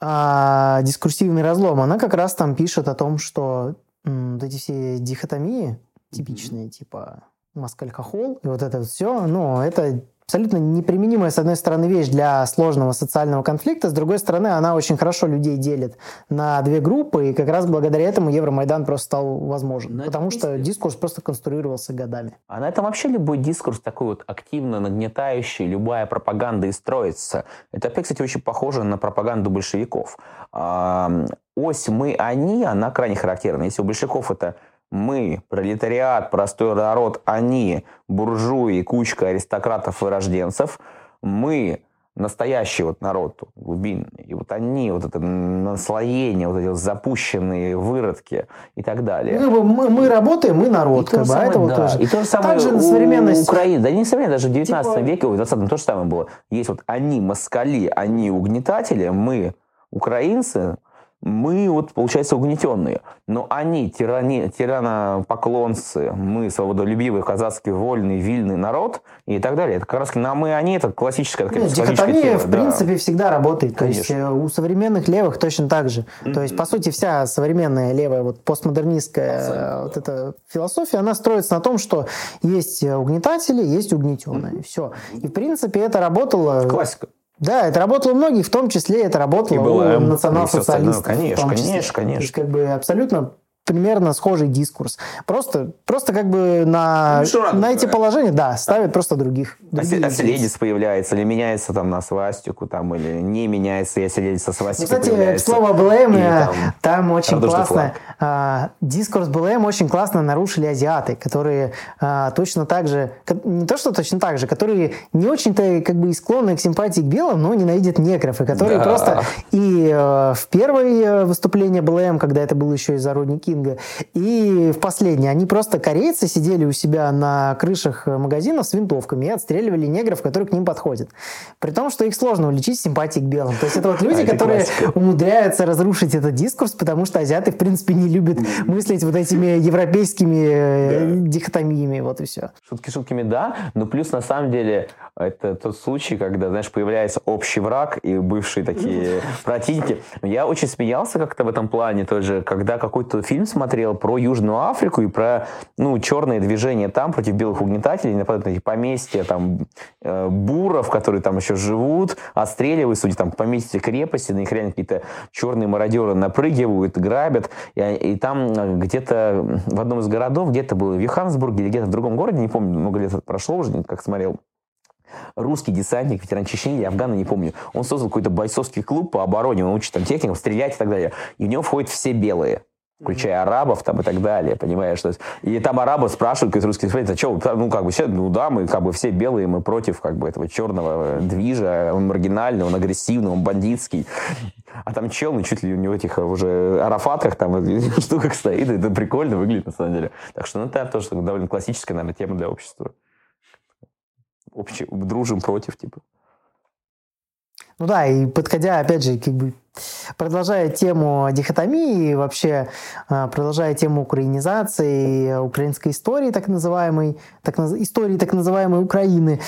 а, дискурсивный разлом, она как раз там пишет о том, что м, вот эти все дихотомии типичные, mm-hmm. типа москаль-хохол, и вот это вот все, ну, это абсолютно неприменимая, с одной стороны, вещь для сложного социального конфликта, с другой стороны, она очень хорошо людей делит на две группы, и как раз благодаря этому Евромайдан просто стал возможен, Но потому что дискурс просто конструировался годами. А на этом вообще любой дискурс такой вот активно нагнетающий, любая пропаганда и строится. Это опять, кстати, очень похоже на пропаганду большевиков. Ось «мы-они», она крайне характерна. Если у большевиков это мы, пролетариат, простой народ, они, буржуи, кучка аристократов и рожденцев, мы, настоящий вот народ глубинный, и вот они, вот это наслоение, вот эти вот запущенные выродки и так далее. Ну, мы, мы работаем, мы народ, и как бы, а это да. вот тоже. И то же самое Также у современность... Украины, да не современность, даже в 19 типа... веке, в 20 то же самое было. Есть вот они москали, они угнетатели, мы украинцы, мы вот, получается, угнетенные. Но они, тирани, тиранопоклонцы, мы, свободолюбивый, казацкий, вольный, вильный народ и так далее. Это как раз на мы, они, это классическая такая Нет, дихотомия, тема, в да. принципе, всегда работает. Конечно. То есть э, у современных левых точно так же. Mm-hmm. То есть, по сути, вся современная левая, вот постмодернистская Абсолютно. вот эта философия, она строится на том, что есть угнетатели, есть угнетенные. Mm-hmm. Все. И, в принципе, это работало... Классика. Да, это работало у многих, в том числе это работало у национал-социалистов. Конечно, конечно, конечно. Есть, как бы абсолютно примерно схожий дискурс. Просто, просто как бы на, ну, на эти положения, да, ставят просто других. других а селедец появляется, или меняется там на свастику, там, или не меняется, если селедец со свастикой ну, Кстати, слово БЛМ, там, там очень классно, а, дискурс БЛМ очень классно нарушили азиаты, которые а, точно так же, не то что точно так же, которые не очень-то как бы и склонны к симпатии к белым, но ненавидят негров, и которые да. просто и а, в первое выступление БЛМ, когда это было еще из-за родники Кинга. И в последнее, они просто корейцы сидели у себя на крышах магазинов с винтовками и отстреливали негров, которые к ним подходят. При том, что их сложно уличить симпатии к белым. То есть это вот люди, а, которые классика. умудряются разрушить этот дискурс, потому что азиаты, в принципе, не любят мыслить вот этими европейскими э, да. дихотомиями, вот и все. Шутки шутками, да, но плюс на самом деле это тот случай, когда, знаешь, появляется общий враг и бывшие такие противники. Я очень смеялся как-то в этом плане тоже, когда какой-то фильм смотрел про Южную Африку и про, ну, черные движения там против белых угнетателей, нападают на эти поместья, там, э, буров, которые там еще живут, отстреливают, судя там, поместья крепости, на них реально какие-то черные мародеры напрыгивают, грабят, и, и там где-то в одном из городов, где-то было в Йоханнесбурге или где-то в другом городе, не помню, много лет прошло уже, как смотрел, русский десантник, ветеран Чечни или Афгана, не помню. Он создал какой-то бойцовский клуб по обороне, он учит там техникам стрелять и так далее. И в него входят все белые включая арабов там и так далее, понимаешь? То есть, и там арабы спрашивают, как русские спрашивают, а что, ну, как бы, все, ну, да, мы как бы все белые, мы против, как бы, этого черного движа, он маргинальный, он агрессивный, он бандитский. А там чел, ну, чуть ли у него этих уже арафатках там штуках стоит, это прикольно выглядит, на самом деле. Так что, ну, это тоже довольно классическая, наверное, тема для общества. Общий, дружим против, типа. Ну да, и подходя, опять же, как бы Продолжая тему дихотомии, вообще а, продолжая тему украинизации, украинской истории, так называемой, так, истории так называемой Украины,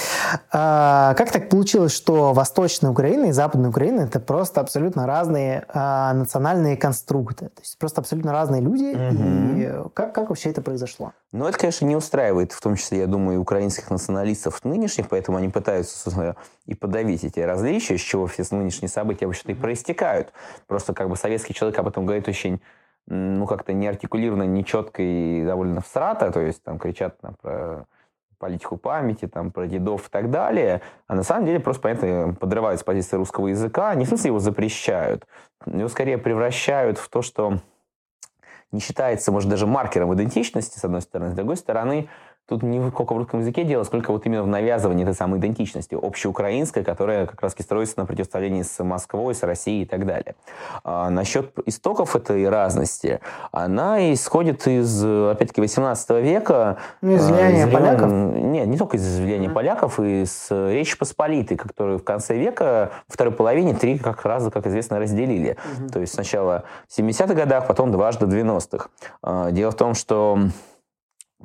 а, как так получилось, что Восточная Украина и Западная Украина это просто абсолютно разные национальные конструкты, то есть просто абсолютно разные люди, угу. и как, как вообще это произошло? Ну, это, конечно, не устраивает, в том числе, я думаю, украинских националистов нынешних, поэтому они пытаются, собственно, и подавить эти различия, с чего все нынешние события вообще-то и проистекают помогают. Просто как бы советский человек об этом говорит очень ну, как-то неартикулированно, нечетко и довольно всрато, то есть там кричат там, про политику памяти, там, про дедов и так далее, а на самом деле просто, понятно, подрывают с позиции русского языка, не в смысле его запрещают, его скорее превращают в то, что не считается, может, даже маркером идентичности, с одной стороны, с другой стороны, Тут не сколько в русском языке дело, сколько вот именно в навязывании этой самой идентичности, общеукраинской, которая как раз строится на противостоянии с Москвой, с Россией и так далее. А насчет истоков этой разности, она исходит из, опять-таки, 18 века. Ну, из влияния из, поляков? Нет, не только из влияния mm-hmm. поляков, и из Речи Посполитой, которую в конце века, второй половине, три как раз, как известно, разделили. Mm-hmm. То есть сначала в 70-х годах, потом дважды в 90-х. А, дело в том, что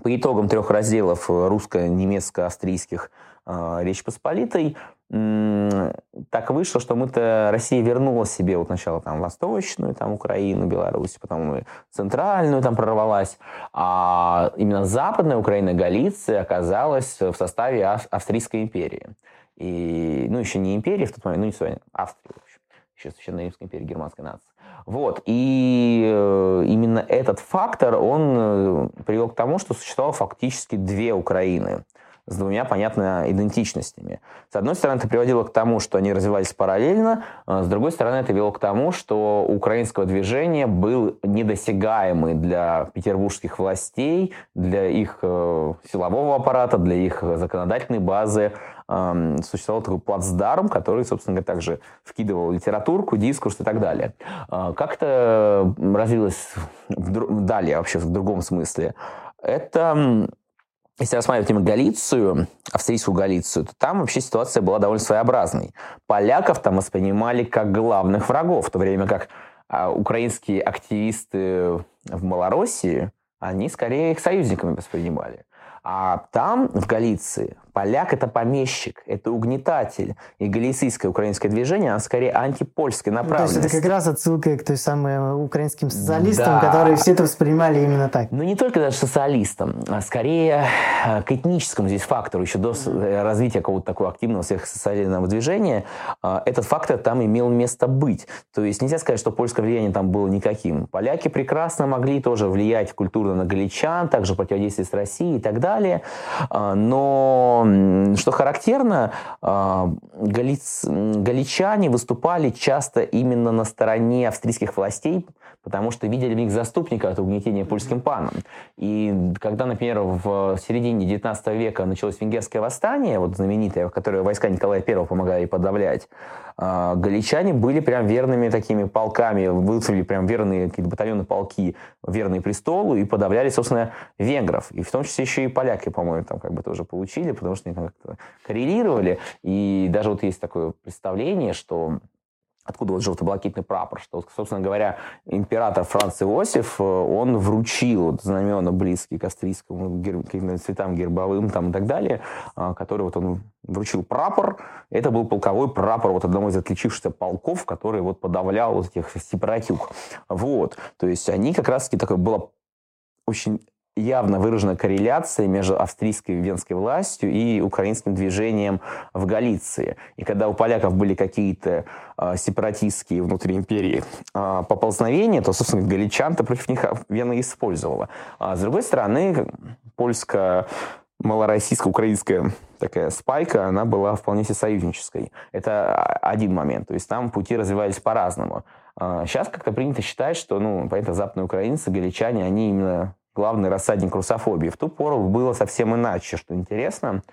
по итогам трех разделов э, русско-немецко-австрийских э, Речь Посполитой так вышло, что мы-то Россия вернула себе вот сначала там восточную, там Украину, Беларусь, потом центральную там прорвалась, а именно западная Украина, Галиция оказалась в составе Австрийской империи. И, ну, еще не империи в тот момент, ну, не сегодня, Австрии, в общем, еще Священная Римская империя, германской нации. Вот. И э, именно этот фактор, он э, привел к тому, что существовало фактически две Украины с двумя, понятно, идентичностями. С одной стороны, это приводило к тому, что они развивались параллельно, а с другой стороны, это вело к тому, что украинского движения был недосягаемый для петербургских властей, для их э, силового аппарата, для их законодательной базы существовал такой плацдарм, который, собственно говоря, также вкидывал литературку, дискурс и так далее. А, как это развилось далее вообще в другом смысле? Это если рассматривать именно Галицию, австрийскую Галицию, то там вообще ситуация была довольно своеобразной. Поляков там воспринимали как главных врагов, в то время как а, украинские активисты в Малороссии, они скорее их союзниками воспринимали. А там, в Галиции, Поляк – это помещик, это угнетатель. И галицийское украинское движение, оно скорее антипольской направленности. Ну, то есть это как раз отсылка к той самой украинским социалистам, да. которые все это воспринимали именно так. Ну, не только даже социалистам, а скорее э, к этническому здесь фактору, еще до э, развития какого-то такого активного сверхсоциального движения, э, этот фактор там имел место быть. То есть нельзя сказать, что польское влияние там было никаким. Поляки прекрасно могли тоже влиять культурно на галичан, также противодействовать с Россией и так далее. Но что характерно, а, галиц, галичане выступали часто именно на стороне австрийских властей, потому что видели в них заступника от угнетения польским паном. И когда, например, в середине 19 века началось венгерское восстание, вот знаменитое, которое войска Николая I помогали подавлять, а, галичане были прям верными такими полками, выцепили прям верные какие-то батальоны полки, верные престолу и подавляли, собственно, венгров. И в том числе еще и поляки, по-моему, там как бы тоже получили, потому что они как-то коррелировали. И даже вот есть такое представление, что Откуда вот желто-блакитный прапор? Что, собственно говоря, император Франц Иосиф, э, он вручил вот знамена близкие к австрийскому гер... цветам гербовым там, и так далее, а, который вот он вручил прапор. Это был полковой прапор вот одного из отличившихся полков, который вот подавлял вот этих сепаратюк. Вот. То есть они как раз-таки такое было очень явно выражена корреляция между австрийской венской властью и украинским движением в Галиции. И когда у поляков были какие-то э, сепаратистские внутри империи э, поползновения, то, собственно, галичан-то против них Вена использовала. А с другой стороны, польская малороссийско-украинская такая спайка, она была вполне себе союзнической. Это один момент. То есть там пути развивались по-разному. Сейчас как-то принято считать, что, ну, понятно, западные украинцы, галичане, они именно главный рассадник русофобии. В ту пору было совсем иначе, что интересно.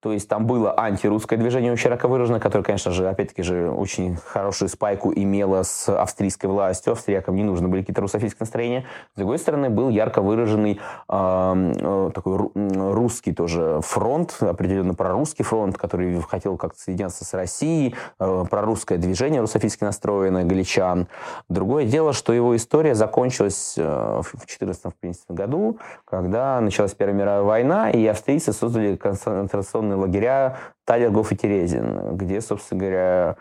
То есть там было антирусское движение очень широко выражено, которое, конечно же, опять-таки же очень хорошую спайку имело с австрийской властью. Австриякам не нужны были какие-то русофильские настроения. С другой стороны, был ярко выраженный э, такой русский тоже фронт, определенно прорусский фронт, который хотел как-то соединяться с Россией, э, прорусское движение русофильски настроенное, галичан. Другое дело, что его история закончилась э, в 2014 году, когда началась Первая мировая война, и австрийцы создали концентрационные концентрационные лагеря Талергов и Терезин, где, собственно говоря,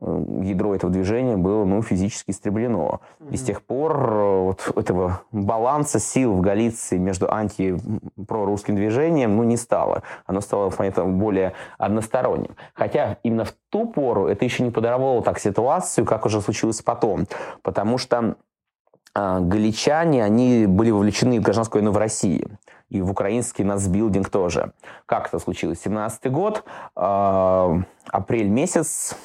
э, ядро этого движения было ну, физически истреблено. Mm-hmm. И с тех пор э, вот этого баланса сил в Галиции между анти-прорусским движением ну, не стало. Оно стало понятно, более односторонним. Хотя именно в ту пору это еще не подорвало так ситуацию, как уже случилось потом. Потому что галичане, они были вовлечены в гражданскую войну в России и в украинский нацбилдинг тоже. Как это случилось? 17 год, э, апрель месяц,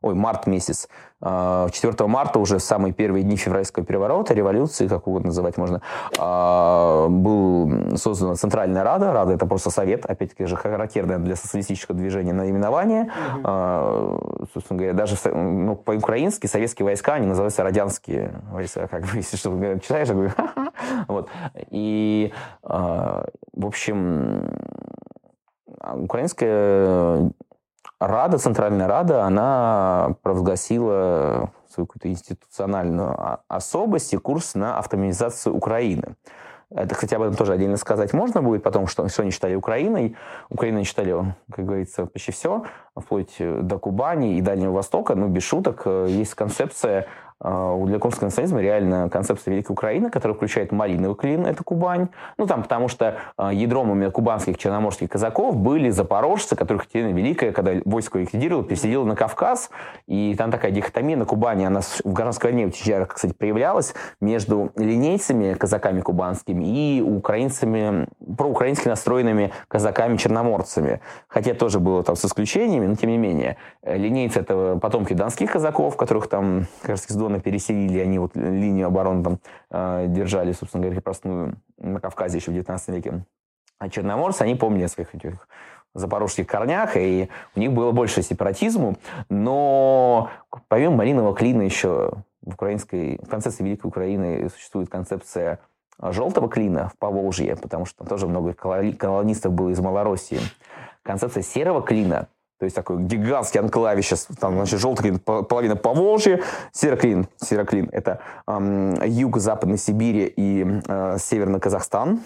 ой, март месяц, 4 а, марта, уже самые первые дни февральского переворота, революции, как угодно называть можно, а, был создана Центральная Рада. Рада – это просто совет, опять-таки же характерное для социалистического движения наименование. Угу. Собственно говоря, даже ну, по-украински советские войска, они называются радянские войска. Как бы, если что читаешь, я говорю, вот. И, в общем, украинская Рада, Центральная Рада, она провозгласила свою какую-то институциональную особость и курс на автоматизацию Украины. Это, кстати, об этом тоже отдельно сказать можно будет потом, что, что они считали Украиной. Украиной считали, как говорится, почти все, вплоть до Кубани и Дальнего Востока. Ну, без шуток, есть концепция а, для комского национализма реально концепция Великой Украины, которая включает малиновый клин, это Кубань. Ну, там, потому что а, ядром именно кубанских черноморских казаков были запорожцы, которых Екатерина Великая, когда войско ликвидировала, переселила на Кавказ. И там такая дихотомия на Кубани, она в гражданской войне кстати, проявлялась между линейцами, казаками кубанскими, и украинцами, проукраински настроенными казаками-черноморцами. Хотя тоже было там с исключениями, но тем не менее. Линейцы — это потомки донских казаков, которых там, кажется, из Дона переселили, они вот линию обороны там э, держали, собственно говоря, крепостную на Кавказе еще в 19 веке. А черноморцы, они помнили о своих этих запорожских корнях, и у них было больше сепаратизму, но помимо малинового клина еще в украинской, в концепции Великой Украины существует концепция желтого клина в Поволжье, потому что там тоже много колонистов было из Малороссии. Концепция серого клина то есть такой гигантский анклавище, там, значит, желтый клин, половина Поволжья, сероклин, сероклин – это эм, юг Западной Сибири и э, Северный Казахстан.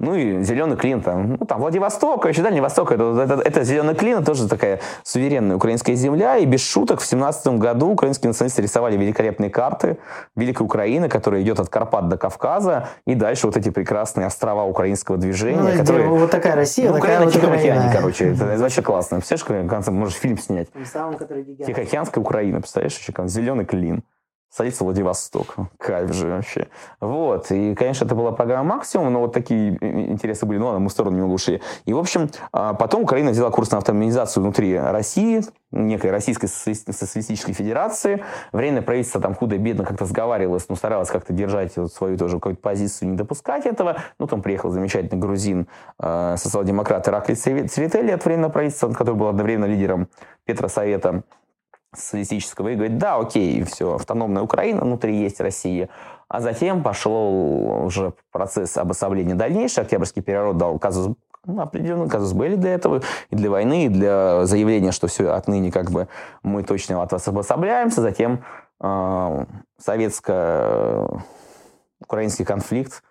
Ну и зеленый клин, там, ну, там Владивосток, еще Дальний Восток, это, это, это зеленый клин, тоже такая суверенная украинская земля. И без шуток в 17 году украинские националисты рисовали великолепные карты Великой Украины, которая идет от Карпат до Кавказа, и дальше вот эти прекрасные острова украинского движения, Ну, которые... вот такая Россия, Ну, такая Украина вот Украина. океане, короче, это, это вообще классно. Представляешь, как конце можешь фильм снять. Тем самым, который гигантский. Тихоокеанская Украина, представляешь, еще как зеленый клин. Садится Владивосток. Кайф же вообще. Вот. И, конечно, это была программа «Максимум», но вот такие интересы были, ну ладно, мы в сторону немного ушли. И, в общем, а, потом Украина взяла курс на автоматизацию внутри России, некой Российской Социалисти- Социалистической Федерации. Временное правительство там худо-бедно как-то сговаривалось, но старалось как-то держать вот свою тоже какую-то позицию, не допускать этого. Ну, там приехал замечательный грузин, э, социал-демократ Ираклий Цве- Цветели от Временного правительства, который был одновременно лидером Петросовета социалистического и говорит, да, окей, все, автономная Украина, внутри есть Россия. А затем пошел уже процесс обособления дальнейший. Октябрьский переворот дал казус, ну, определенный казус были для этого, и для войны, и для заявления, что все, отныне как бы мы точно от вас обособляемся. Затем э, советско-украинский конфликт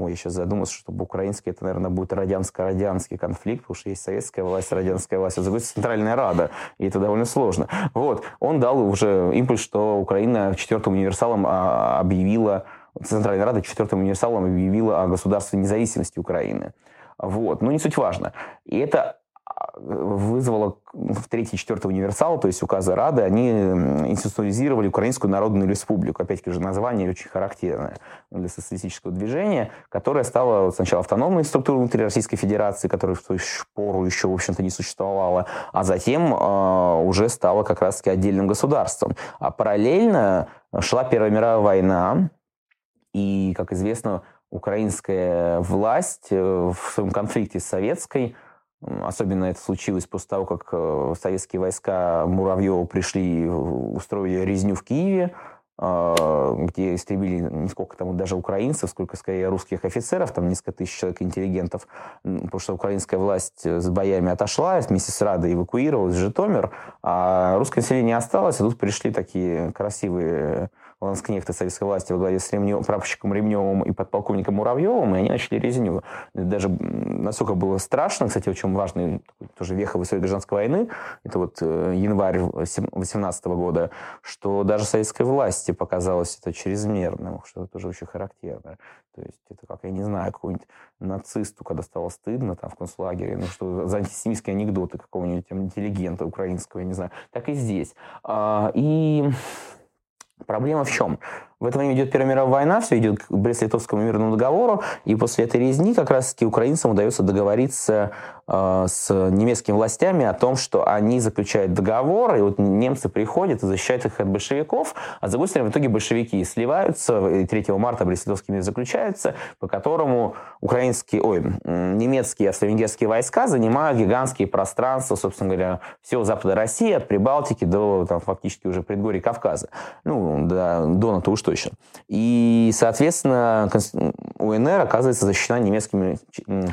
Ой, я сейчас задумался, что по-украински это, наверное, будет радянско-радянский конфликт, потому что есть советская власть, радянская власть, а другой Центральная Рада, и это довольно сложно. Вот, он дал уже импульс, что Украина четвертым универсалом а, объявила, Центральная Рада четвертым универсалом объявила о государственной независимости Украины. Вот, но не суть важно. И это вызвало в третий и четвертый универсал, то есть указы Рады, они институционализировали Украинскую Народную Республику. Опять-таки же название очень характерное для социалистического движения, которое стало сначала автономной структурой внутри Российской Федерации, которая в ту пору еще, в общем-то, не существовала, а затем э, уже стала как раз-таки отдельным государством. А параллельно шла Первая мировая война, и, как известно, украинская власть в своем конфликте с советской Особенно это случилось после того, как э, советские войска Муравьева пришли, устроили резню в Киеве, э, где истребили не сколько там даже украинцев, сколько скорее русских офицеров, там несколько тысяч человек интеллигентов, потому что украинская власть с боями отошла, вместе с Радой эвакуировалась в Житомир, а русское население осталось, и тут пришли такие красивые ланскнехты советской власти во главе с Ремнев, прапорщиком Ремневым и подполковником Муравьевым, и они начали резню. Даже настолько было страшно, кстати, очень важный тоже веха в гражданской войны, это вот э, январь 18 года, что даже советской власти показалось это чрезмерным, что это тоже очень характерно. То есть это как, я не знаю, какой-нибудь нацисту, когда стало стыдно там в концлагере, ну что за антисемитские анекдоты какого-нибудь интеллигента украинского, я не знаю. Так и здесь. А, и Проблема в чем? В это время идет Первая мировая война, все идет к Брест-Литовскому мирному договору, и после этой резни как раз-таки украинцам удается договориться э, с немецкими властями о том, что они заключают договор, и вот немцы приходят и защищают их от большевиков, а с другой в итоге большевики сливаются, и 3 марта Брест-Литовский мир заключается, по которому украинские, ой, немецкие и австро-венгерские войска занимают гигантские пространства, собственно говоря, всего запада России, от Прибалтики до там, фактически уже предгорий Кавказа. Ну, до Дона-то уж точно. И, соответственно, УНР оказывается защищена немецкими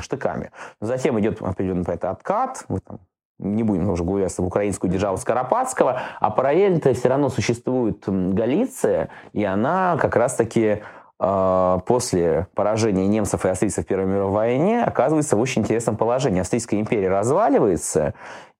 штыками. Затем идет определенный это откат, мы там не будем уже говорить об украинскую державу Скоропадского, а параллельно-то все равно существует Галиция, и она как раз-таки э, после поражения немцев и австрийцев в Первой мировой войне оказывается в очень интересном положении. Австрийская империя разваливается,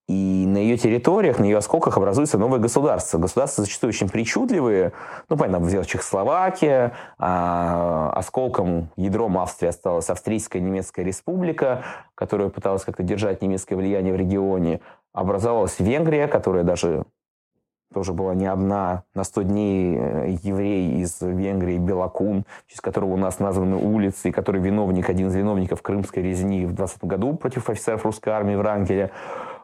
и на ее территориях, на ее осколках образуется новое государство. Государства зачастую очень причудливые. Ну, понятно, взял Чехословакия, а осколком, ядром Австрии осталась Австрийская немецкая республика, которая пыталась как-то держать немецкое влияние в регионе. Образовалась Венгрия, которая даже тоже была не одна. На 100 дней еврей из Венгрии Белакун, в честь которого у нас названы улицы, и который виновник, один из виновников крымской резни в 20 году против офицеров русской армии Врангеля.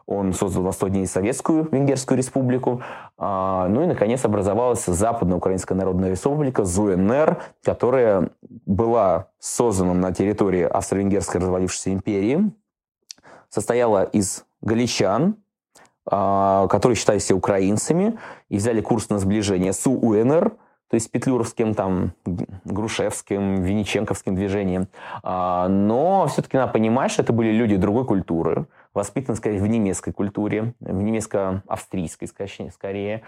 Он создал на 100 дней Советскую Венгерскую республику. Ну и, наконец, образовалась Западная Украинская Народная Республика, ЗУНР, которая была создана на территории Австро-Венгерской развалившейся империи, состояла из галичан, которые считались украинцами, и взяли курс на сближение с УНР, то есть петлюровским, там, грушевским, винниченковским движением. Но все-таки надо понимать, что это были люди другой культуры, воспитан, скорее, в немецкой культуре, в немецко-австрийской, скорее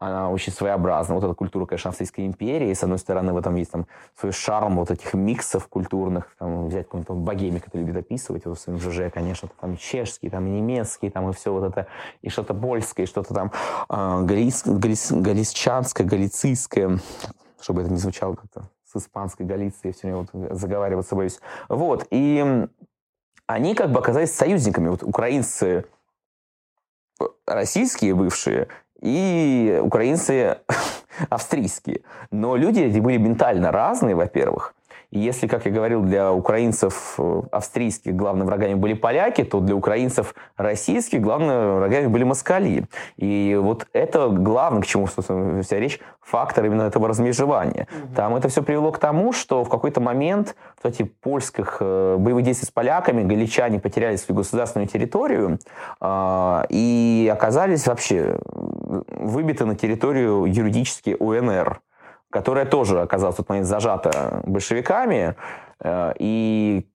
она очень своеобразна. Вот эта культура, конечно, Австрийской империи. С одной стороны, в этом есть там свой шарм вот этих миксов культурных. Там, взять какой-нибудь богемик, который любит описывать, в своем ЖЖ, конечно, там чешский, там немецкий, там и все вот это, и что-то польское, и что-то там э, галиц, галиц, галисчанское, галицийское, чтобы это не звучало как-то с испанской Галицией, все время вот заговариваться боюсь. Вот, и они как бы оказались союзниками. Вот украинцы российские бывшие и украинцы австрийские. Но люди эти были ментально разные, во-первых. И если, как я говорил, для украинцев э, австрийских главными врагами были поляки, то для украинцев российских главными врагами были москали. И вот это главное, к чему, собственно, вся речь, фактор именно этого размежевания. Угу. Там это все привело к тому, что в какой-то момент в этих польских э, боевых действий с поляками галичане потеряли свою государственную территорию э, и оказались вообще выбиты на территорию юридически УНР которая тоже оказалась в тот момент зажата большевиками, э, и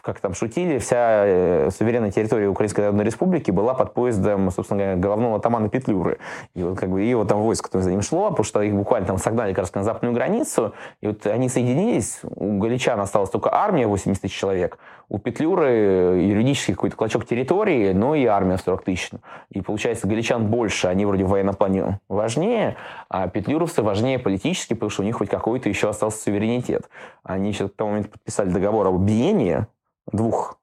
как там шутили, вся э, суверенная территория Украинской Народной Республики была под поездом, собственно говоря, головного атамана Петлюры. И вот как бы и вот там войско которое за ним шло, потому что их буквально там согнали как раз на западную границу, и вот они соединились, у галичан осталась только армия 80 тысяч человек, у Петлюры юридический какой-то клочок территории, но и армия 40 тысяч. И получается, галичан больше, они вроде в военном плане важнее, а петлюровцы важнее политически, потому что у них хоть какой-то еще остался суверенитет. Они еще к тому моменту подписали договор об объединении, двух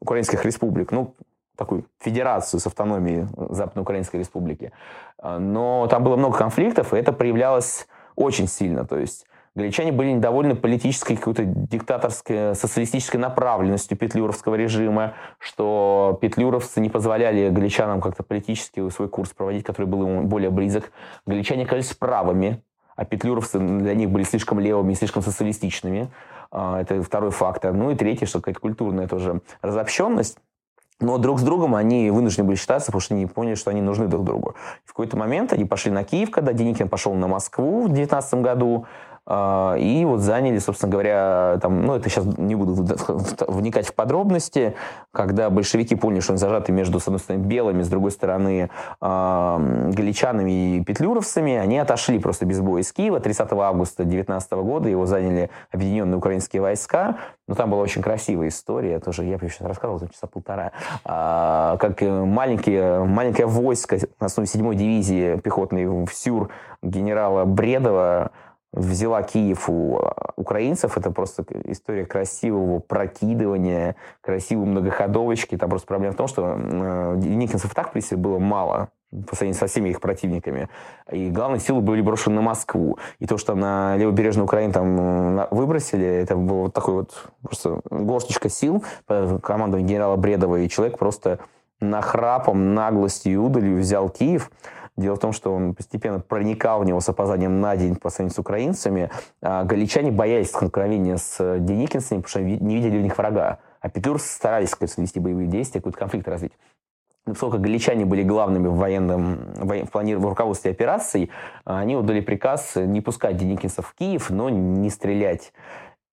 украинских республик, ну, такую федерацию с автономией Западноукраинской республики. А, но там было много конфликтов, и это проявлялось очень сильно. То есть галичане были недовольны политической какой-то диктаторской, социалистической направленностью петлюровского режима, что петлюровцы не позволяли галичанам как-то политически свой курс проводить, который был ему более близок. Галичане оказались правыми, а петлюровцы для них были слишком левыми и слишком социалистичными. А, это второй фактор. Ну и третий, что какая-то культурная тоже разобщенность. Но друг с другом они вынуждены были считаться, потому что они поняли, что они нужны друг другу. В какой-то момент они пошли на Киев, когда Деникин пошел на Москву в 2019 году. А, и вот заняли, собственно говоря, там, ну, это сейчас не буду вникать в подробности, когда большевики поняли, что они зажаты между, с одной стороны, белыми, с другой стороны, галичанами и петлюровцами, они отошли просто без боя из Киева. 30 августа 19 года его заняли объединенные украинские войска. Но там была очень красивая история, тоже я сейчас рассказывал, часа полтора, а, как маленькие, маленькое войско на основе 7-й дивизии пехотной в Сюр генерала Бредова взяла Киев у украинцев. Это просто история красивого прокидывания, красивой многоходовочки. Там просто проблема в том, что э, никинцев так при себе было мало по сравнению со всеми их противниками. И главные силы были брошены на Москву. И то, что на левобережную Украину там выбросили, это было вот такой вот просто горсточка сил командой генерала Бредова. И человек просто нахрапом, наглостью и удалью взял Киев. Дело в том, что он постепенно проникал в него с опозданием на день по сравнению с украинцами. А галичане боялись столкновения с деникинцами, потому что не видели в них врага. А петлюрцы старались кажется, вести боевые действия, какой-то конфликт развить. Поскольку галичане были главными в военном в, плане, в руководстве операций, они отдали приказ не пускать деникинцев в Киев, но не стрелять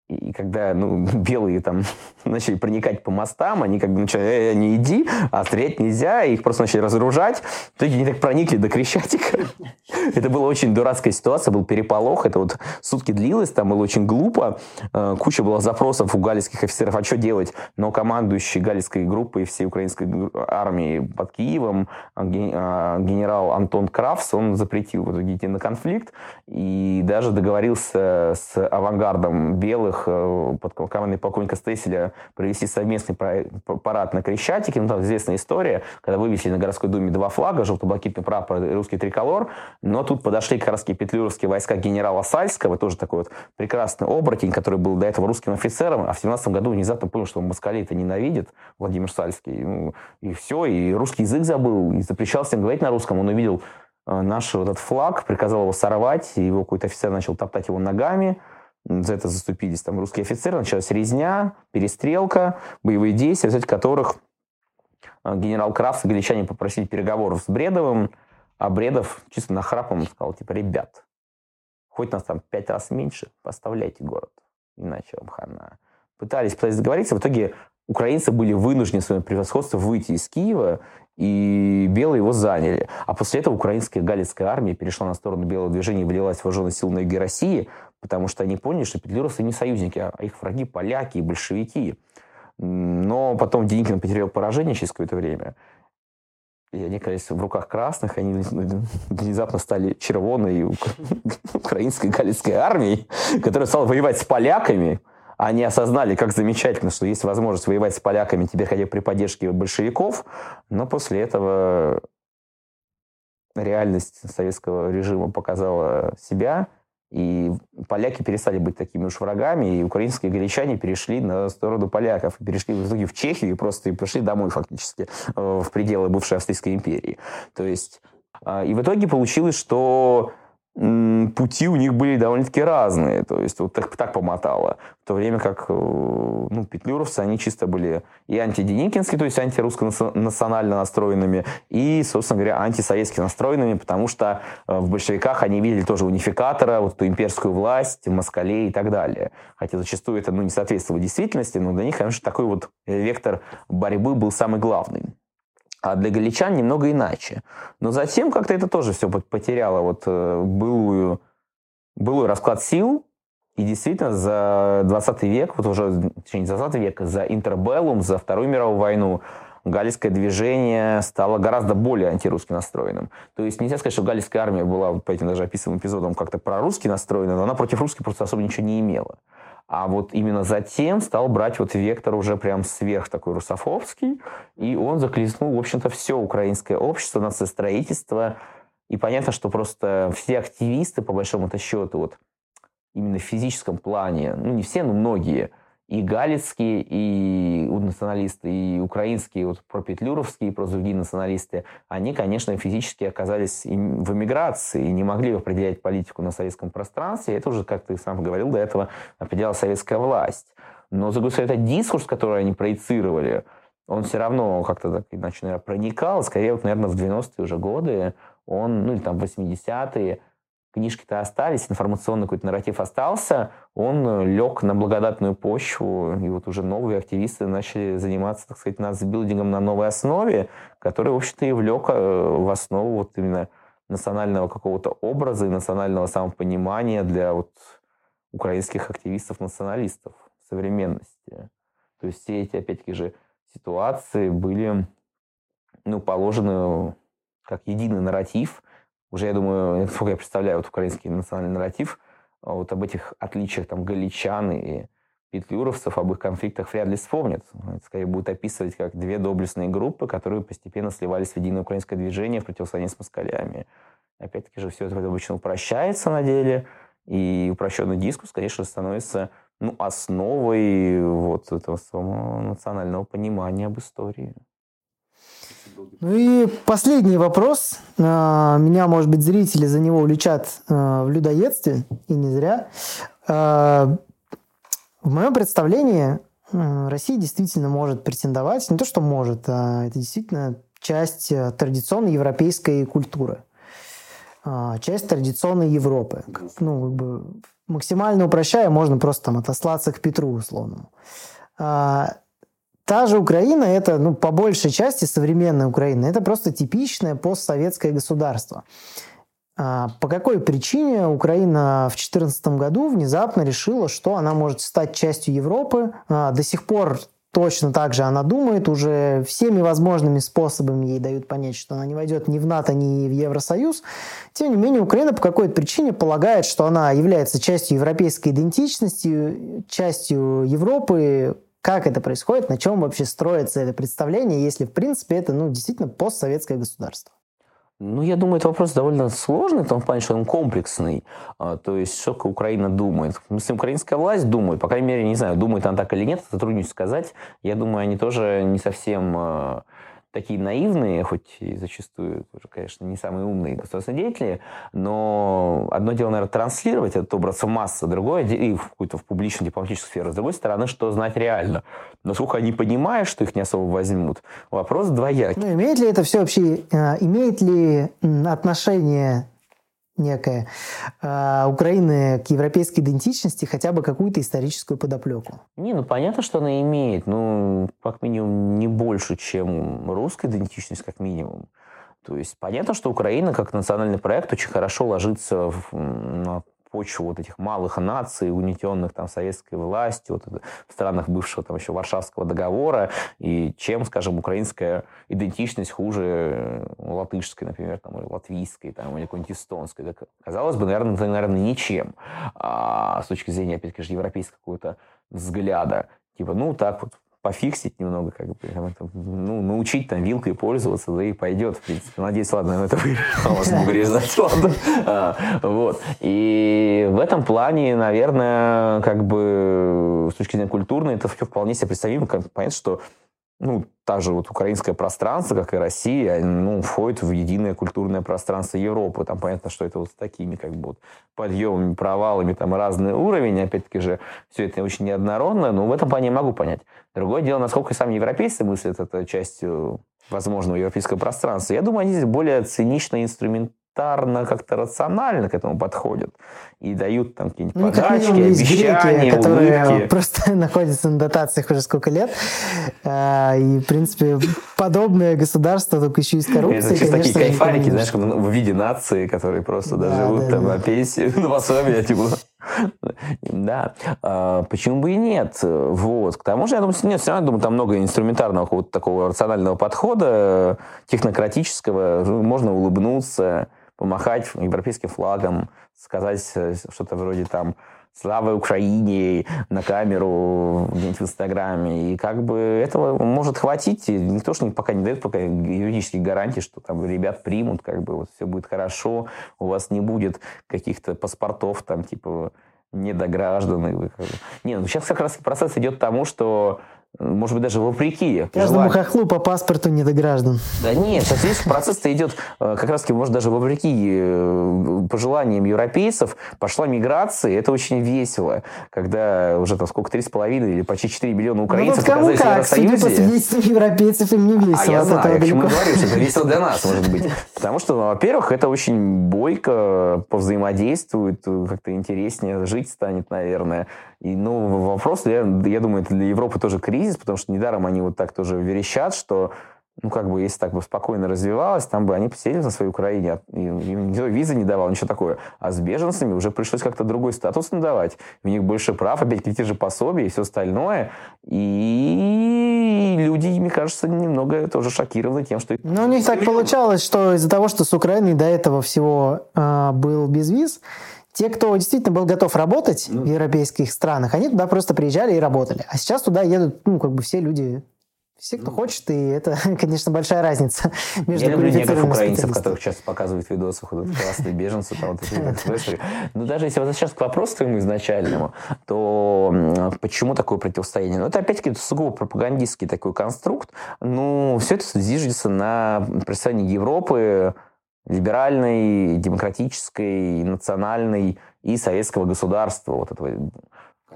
и когда ну, белые там начали проникать по мостам, они как бы начали, э, не иди, а стрелять нельзя, их просто начали разоружать. В итоге они так проникли до Крещатика. Это была очень дурацкая ситуация, был переполох, это вот сутки длилось, там было очень глупо. Э, куча была запросов у галицких офицеров, а что делать? Но командующий галицкой группой всей украинской армии под Киевом, а, а, генерал Антон Крафс, он запретил в итоге идти на конфликт и даже договорился с авангардом белых которых э, под командой полковника Стесселя провести совместный парад на Крещатике. Ну, там известная история, когда вывесили на городской думе два флага, желто-блакитный прапор и русский триколор, но тут подошли как петлюровские войска генерала Сальского, тоже такой вот прекрасный оборотень, который был до этого русским офицером, а в 17 году внезапно понял, что москалей это ненавидит, Владимир Сальский. Ну, и все, и русский язык забыл, и запрещал всем говорить на русском. Он увидел э, наш вот этот флаг, приказал его сорвать, и его какой-то офицер начал топтать его ногами, за это заступились там русские офицеры, началась резня, перестрелка, боевые действия, в результате которых а, генерал Крафт и галичане попросили переговоров с Бредовым, а Бредов чисто нахрапом сказал, типа, ребят, хоть нас там пять раз меньше, поставляйте город, иначе вам хана. Пытались, пытались договориться, в итоге украинцы были вынуждены своим превосходством выйти из Киева, и белые его заняли. А после этого украинская галицкая армия перешла на сторону белого движения и влилась в вооруженные силы на юге России, потому что они поняли, что петлюровцы не союзники, а их враги поляки и большевики. Но потом Деникин потерял поражение через какое-то время. И они оказались в руках красных, они внезапно стали червоной украинской галицкой армией, которая стала воевать с поляками, они осознали, как замечательно, что есть возможность воевать с поляками теперь хотя бы при поддержке большевиков, но после этого реальность советского режима показала себя, и поляки перестали быть такими уж врагами, и украинские галичане перешли на сторону поляков, перешли в итоге в Чехию и просто и пришли домой фактически, э, в пределы бывшей Австрийской империи. То есть, а, и в итоге получилось, что пути у них были довольно-таки разные. То есть вот так, так помотало. В то время как э, ну, петлюровцы, они чисто были и антиденикинские, то есть антирусско-национально настроенными, и, собственно говоря, антисоветски настроенными, потому что э, в большевиках они видели тоже унификатора, вот эту имперскую власть, москалей и так далее. Хотя зачастую это ну, не соответствовало действительности, но для них, конечно, такой вот вектор борьбы был самый главный а для галичан немного иначе. Но затем как-то это тоже все потеряло вот э, былую, былой расклад сил, и действительно за 20 век, вот уже, точнее, не за 20 век, за интербеллум, за Вторую мировую войну, галлийское движение стало гораздо более антирусски настроенным. То есть нельзя сказать, что галлийская армия была по этим даже описанным эпизодам как-то прорусски настроена, но она против русских просто особо ничего не имела. А вот именно затем стал брать вот вектор уже прям сверх такой русофобский, и он захлестнул, в общем-то, все украинское общество, нацистроительство. И понятно, что просто все активисты, по большому-то счету, вот именно в физическом плане, ну не все, но многие – и галицкие, и националисты, и украинские, вот пропетлюровские, прозуги националисты, они, конечно, физически оказались в эмиграции и не могли определять политику на советском пространстве. Это уже, как ты сам говорил до этого, определяла советская власть. Но, говорю, этот дискурс, который они проецировали, он все равно как-то так иначе, наверное, проникал. Скорее, вот, наверное, в 90-е уже годы он, ну или там в 80-е, книжки-то остались, информационный какой-то нарратив остался, он э, лег на благодатную почву, и вот уже новые активисты начали заниматься, так сказать, нацбилдингом на новой основе, который, в общем-то, и влек э, в основу вот именно национального какого-то образа и национального самопонимания для вот украинских активистов-националистов современности. То есть все эти, опять-таки же, ситуации были ну, положены как единый нарратив, уже, я думаю, насколько я представляю вот украинский национальный нарратив, а вот об этих отличиях там галичан и петлюровцев, об их конфликтах вряд ли вспомнят. Это скорее будут описывать как две доблестные группы, которые постепенно сливались в единое украинское движение в противостоянии с москалями. Опять-таки же все это обычно упрощается на деле, и упрощенный дискурс, конечно, становится ну, основой вот этого самого национального понимания об истории. Ну и последний вопрос. А, меня, может быть, зрители за него уличат а, в людоедстве, и не зря. А, в моем представлении Россия действительно может претендовать, не то что может, а это действительно часть традиционной европейской культуры, часть традиционной Европы. Ну, как бы максимально упрощая, можно просто там отослаться к Петру условному. Та же Украина, это, ну, по большей части современная Украина, это просто типичное постсоветское государство. А по какой причине Украина в 2014 году внезапно решила, что она может стать частью Европы? А до сих пор точно так же она думает, уже всеми возможными способами ей дают понять, что она не войдет ни в НАТО, ни в Евросоюз. Тем не менее, Украина по какой-то причине полагает, что она является частью европейской идентичности, частью Европы, как это происходит, на чем вообще строится это представление, если, в принципе, это ну, действительно постсоветское государство? Ну, я думаю, это вопрос довольно сложный, в том плане, что он комплексный. А, то есть, что Украина думает. Если украинская власть думает, по крайней мере, не знаю, думает она так или нет, это сказать. Я думаю, они тоже не совсем а, такие наивные, хоть и зачастую конечно, не самые умные государственные деятели, но одно дело, наверное, транслировать этот образ в массы, другое и в какую-то в публичную дипломатическую сферу, с другой стороны, что знать реально. Насколько они понимают, что их не особо возьмут, вопрос двоякий. Ну, имеет ли это все вообще, э, имеет ли отношение некое э, Украины к европейской идентичности хотя бы какую-то историческую подоплеку? Не, ну понятно, что она имеет, ну, как минимум, не больше, чем русская идентичность, как минимум. То есть понятно, что Украина как национальный проект очень хорошо ложится в, на почву вот этих малых наций, угнетенных там советской властью, вот, в странах бывшего там еще Варшавского договора, и чем, скажем, украинская идентичность хуже э, латышской, например, там, или латвийской, там, или какой-нибудь эстонской. Так, казалось бы, наверное, это, наверное, ничем. А с точки зрения, опять-таки, европейского какого-то взгляда. Типа, ну, так вот, пофиксить немного, как бы, ну, научить там вилкой пользоваться, да и пойдет, в принципе. Надеюсь, ладно, на это вас не ладно. А, вот. И в этом плане, наверное, как бы с точки зрения культурной, это все вполне себе представимо. Понятно, что ну, та же вот украинское пространство, как и Россия, ну, входит в единое культурное пространство Европы. Там понятно, что это вот с такими как бы вот подъемами, провалами, там разный уровень. Опять-таки же все это очень неоднородно, но в этом плане могу понять. Другое дело, насколько сами европейцы мыслят это частью возможного европейского пространства. Я думаю, они здесь более цинично инструмент элементарно, как-то рационально к этому подходят. И дают там какие-нибудь ну, подачки, обещания, греки, которые улыбки. просто находятся на дотациях уже сколько лет. А, и, в принципе, подобное государство, только еще и с коррупцией, Это конечно, такие кайфарики, знаешь, в виде нации, которые просто живут там на пенсии, на пособие, типа... Да. А, почему бы и нет? Вот. К тому же, я думаю, нет, все равно, думаю, там много инструментарного вот такого рационального подхода, технократического. Можно улыбнуться, помахать европейским флагом, сказать э, что-то вроде там «Слава Украине» на камеру где-нибудь в Инстаграме. И как бы этого может хватить. И никто же пока не дает пока юридических гарантий, что там ребят примут, как бы вот все будет хорошо, у вас не будет каких-то паспортов там типа недограждан. Не, ну сейчас как раз процесс идет к тому, что может быть, даже вопреки. Каждому хохлу по паспорту не до граждан. Да нет, здесь процесс-то идет э, как раз-таки, может, даже вопреки э, пожеланиям европейцев. Пошла миграция, это очень весело, когда уже там сколько, 3,5 или почти 4 миллиона украинцев ну, вот кому как. Судя по свидетельствам европейцев, им не весело. А я знаю, я к чему говорю, что это весело для нас, может быть. Потому что, во-первых, это очень бойко повзаимодействует, как-то интереснее жить станет, наверное. И, ну, вопрос, я, я думаю, это для Европы тоже кризис, потому что недаром они вот так тоже верещат, что ну, как бы, если так бы спокойно развивалось, там бы они поселились на своей Украине, им никто визы не давал, ничего такое. А с беженцами уже пришлось как-то другой статус надавать. У них больше прав, опять те же пособия и все остальное. И люди, мне кажется, немного тоже шокированы тем, что... Ну, у них так получалось, что из-за того, что с Украиной до этого всего э, был без виз, те, кто действительно был готов работать ну. в европейских странах, они туда просто приезжали и работали. А сейчас туда едут, ну, как бы все люди все, кто ну, хочет, и это, конечно, большая разница между Я люблю некоторых украинцев, которых часто показывают в видосах, вот классные беженцы, там вот Но даже если сейчас к вопросу твоему изначальному, то почему такое противостояние? Ну, это опять-таки сугубо пропагандистский такой конструкт. Ну, все это зиждется на представлении Европы либеральной, демократической, национальной и советского государства, вот этого.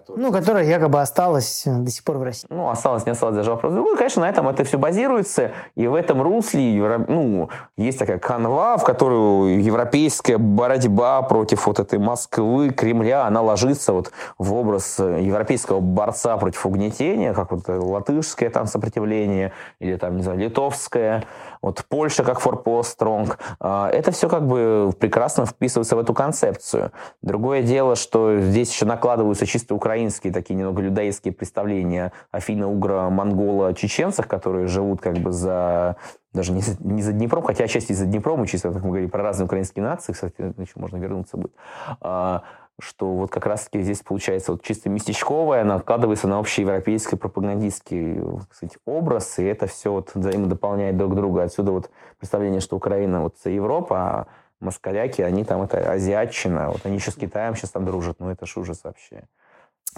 Ну, которая якобы осталась э, до сих пор в России. Ну, осталось, не осталось, даже вопрос. Ну, конечно, на этом это все базируется, и в этом русле ну, есть такая канва, в которую европейская борьба против вот этой Москвы, Кремля, она ложится вот в образ европейского борца против угнетения, как вот латышское там сопротивление, или там, не знаю, литовское, вот Польша как форпост стронг. А, это все как бы прекрасно вписывается в эту концепцию. Другое дело, что здесь еще накладываются чисто украинские такие немного людоедские представления о финно-угро-монголо-чеченцах, которые живут как бы за даже не за, не за Днепром, хотя отчасти за Днепром, чисто, как мы говорим, про разные украинские нации, кстати, еще можно вернуться будет, а, что вот как раз-таки здесь получается вот чисто местечковое, накладывается на общий европейский пропагандистский кстати, образ, и это все вот взаимодополняет друг друга. Отсюда вот представление, что Украина вот Европа, а москаляки, они там это азиатчина, вот они еще с Китаем сейчас там дружат, ну это ж ужас вообще.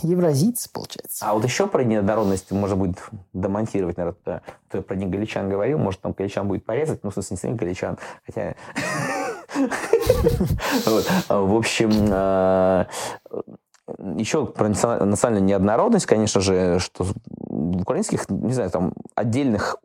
Евразийцы, получается. А вот еще про неоднородность можно будет домонтировать, наверное, ты про негаличан говорил, может, там галичан будет порезать, ну, в смысле, не самих галичан, хотя... В общем, а, еще про национальную неоднородность, конечно же, что в украинских, не знаю, там отдельных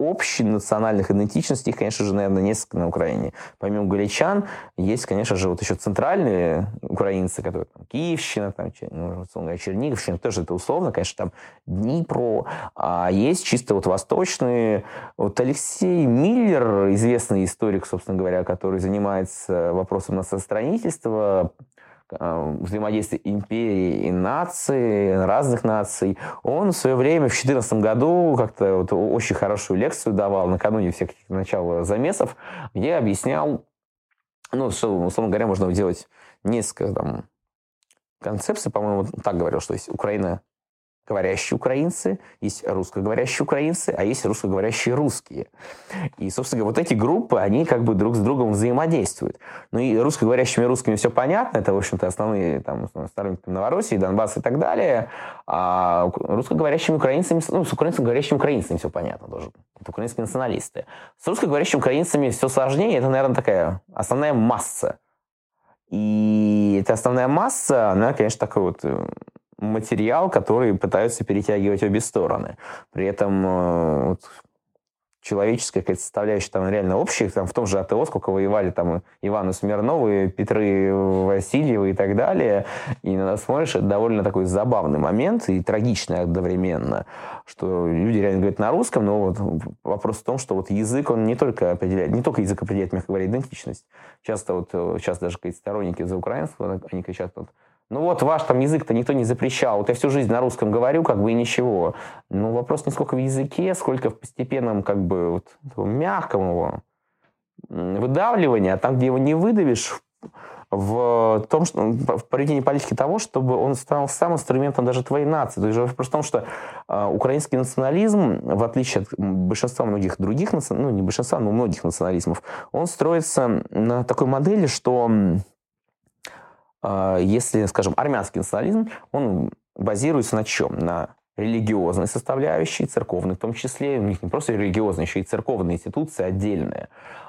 общенациональных идентичностей, их, конечно же, наверное, несколько на Украине. Помимо галичан, есть, конечно же, вот еще центральные украинцы, которые там Киевщина, там, ну, Черниговщина, тоже это условно, конечно, там Днепро. А есть чисто вот восточные. Вот Алексей Миллер, известный историк, собственно говоря, который занимается вопросом Э, взаимодействия империи и нации, разных наций. Он в свое время, в 2014 году, как-то вот очень хорошую лекцию давал накануне всех начала замесов, где объяснял, ну, что, условно говоря, можно делать несколько там, концепций, по-моему, так говорил, что есть Украина говорящие украинцы, есть русскоговорящие украинцы, а есть русскоговорящие русские. И, собственно говоря, вот эти группы, они как бы друг с другом взаимодействуют. Ну и русскоговорящими русскими все понятно, это, в общем-то, основные там, сторонники Новороссии, Донбасс и так далее. А русскоговорящими украинцами, ну, с украинскоговорящими украинцами все понятно тоже. Это украинские националисты. С русскоговорящими украинцами все сложнее, это, наверное, такая основная масса. И эта основная масса, она, конечно, такой вот э, материал, который пытаются перетягивать обе стороны. При этом э, вот, человеческая какая-то составляющая там реально общая, там в том же АТО, сколько воевали там Иваны Смирновы, Петры Васильевы и так далее, и иногда смотришь, это довольно такой забавный момент и трагичный одновременно, что люди реально говорят на русском, но вот вопрос в том, что вот язык, он не только определяет, не только язык определяет, мягко говоря, идентичность. Часто вот сейчас даже какие-то сторонники за украинского, они кричат, вот, ну вот ваш там язык-то никто не запрещал. Вот я всю жизнь на русском говорю, как бы и ничего. Ну вопрос не сколько в языке, сколько в постепенном, как бы, вот, мягком его выдавливании, а там, где его не выдавишь, в том, что в проведении политики того, чтобы он стал сам инструментом даже твоей нации. То есть вопрос в том, что э, украинский национализм, в отличие от большинства многих других, ну не большинства, но многих национализмов, он строится на такой модели, что если, скажем, армянский национализм, он базируется на чем? На религиозной составляющей, церковной в том числе, у них не просто религиозная, еще и церковная институция отдельная,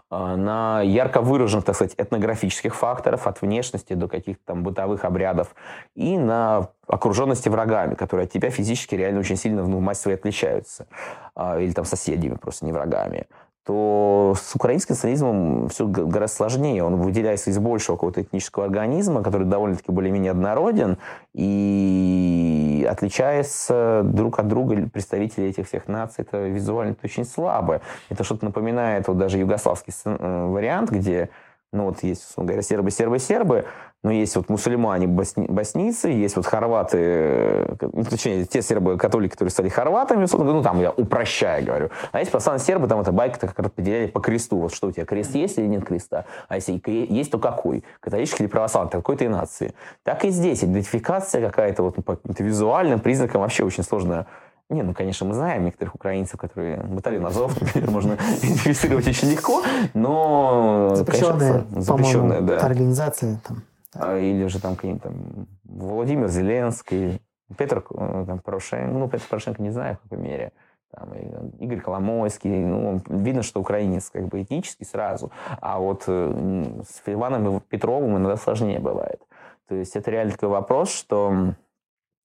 а, на ярко выраженных, так сказать, этнографических факторов, от внешности до каких-то там бытовых обрядов, и на окруженности врагами, которые от тебя физически реально очень сильно мать своей отличаются, а, или там соседями, просто не врагами то с украинским национализмом все гораздо сложнее. Он выделяется из большего какого-то этнического организма, который довольно-таки более-менее однороден и отличается друг от друга представители этих всех наций. Это визуально -то очень слабо. Это что-то напоминает вот даже югославский э, вариант, где ну вот есть, условно говоря, сербы, сербы, сербы, но есть вот мусульмане, босни, боснийцы, есть вот хорваты, э, ну, точнее, те сербы, католики, которые стали хорватами, ну там я упрощаю говорю. А есть православные сербы, там это байка как распределяли по кресту. Вот что у тебя, крест есть или нет креста? А если есть, то какой? Католический или православный? Какой-то и нации. Так и здесь идентификация какая-то вот по визуальным признакам вообще очень сложная не, ну, конечно, мы знаем некоторых украинцев, которые батальон Азов, например, можно идентифицировать очень легко, но... Запрещенные, запрещенные да. организации. Там. Или же там какие-нибудь там Владимир Зеленский, Петр э, там, Порошенко, ну, Петр Порошенко не знаю в какой мере, там, Игорь Коломойский, ну, видно, что украинец как бы этнический сразу, а вот э, с Иваном Петровым иногда сложнее бывает. То есть это реально такой вопрос, что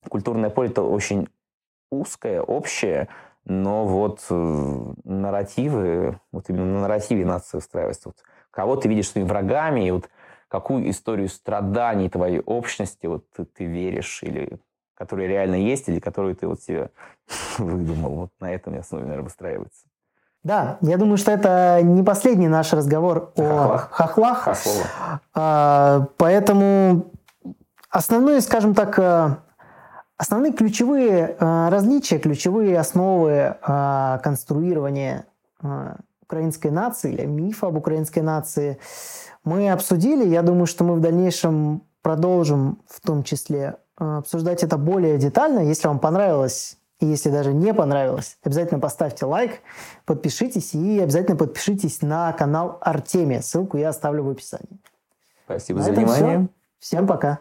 культурное поле это очень узкое, общее, но вот э, нарративы, вот именно на нарративе нация устраивается. Вот кого ты видишь своими врагами, и вот какую историю страданий твоей общности вот ты, ты веришь, или которая реально есть, или которую ты вот себе выдумал. Вот на этом я основе, наверное, выстраивается. Да, я думаю, что это не последний наш разговор о хохлах. хохлах. А, поэтому основное, скажем так, э, Основные ключевые э, различия, ключевые основы э, конструирования украинской нации или мифа об украинской нации мы обсудили. Я думаю, что мы в дальнейшем продолжим в том числе обсуждать это более детально. Если вам понравилось и если даже не понравилось, обязательно поставьте лайк, подпишитесь и обязательно подпишитесь на канал Артемия. Ссылку я оставлю в описании. Спасибо на за внимание. Все. Всем пока.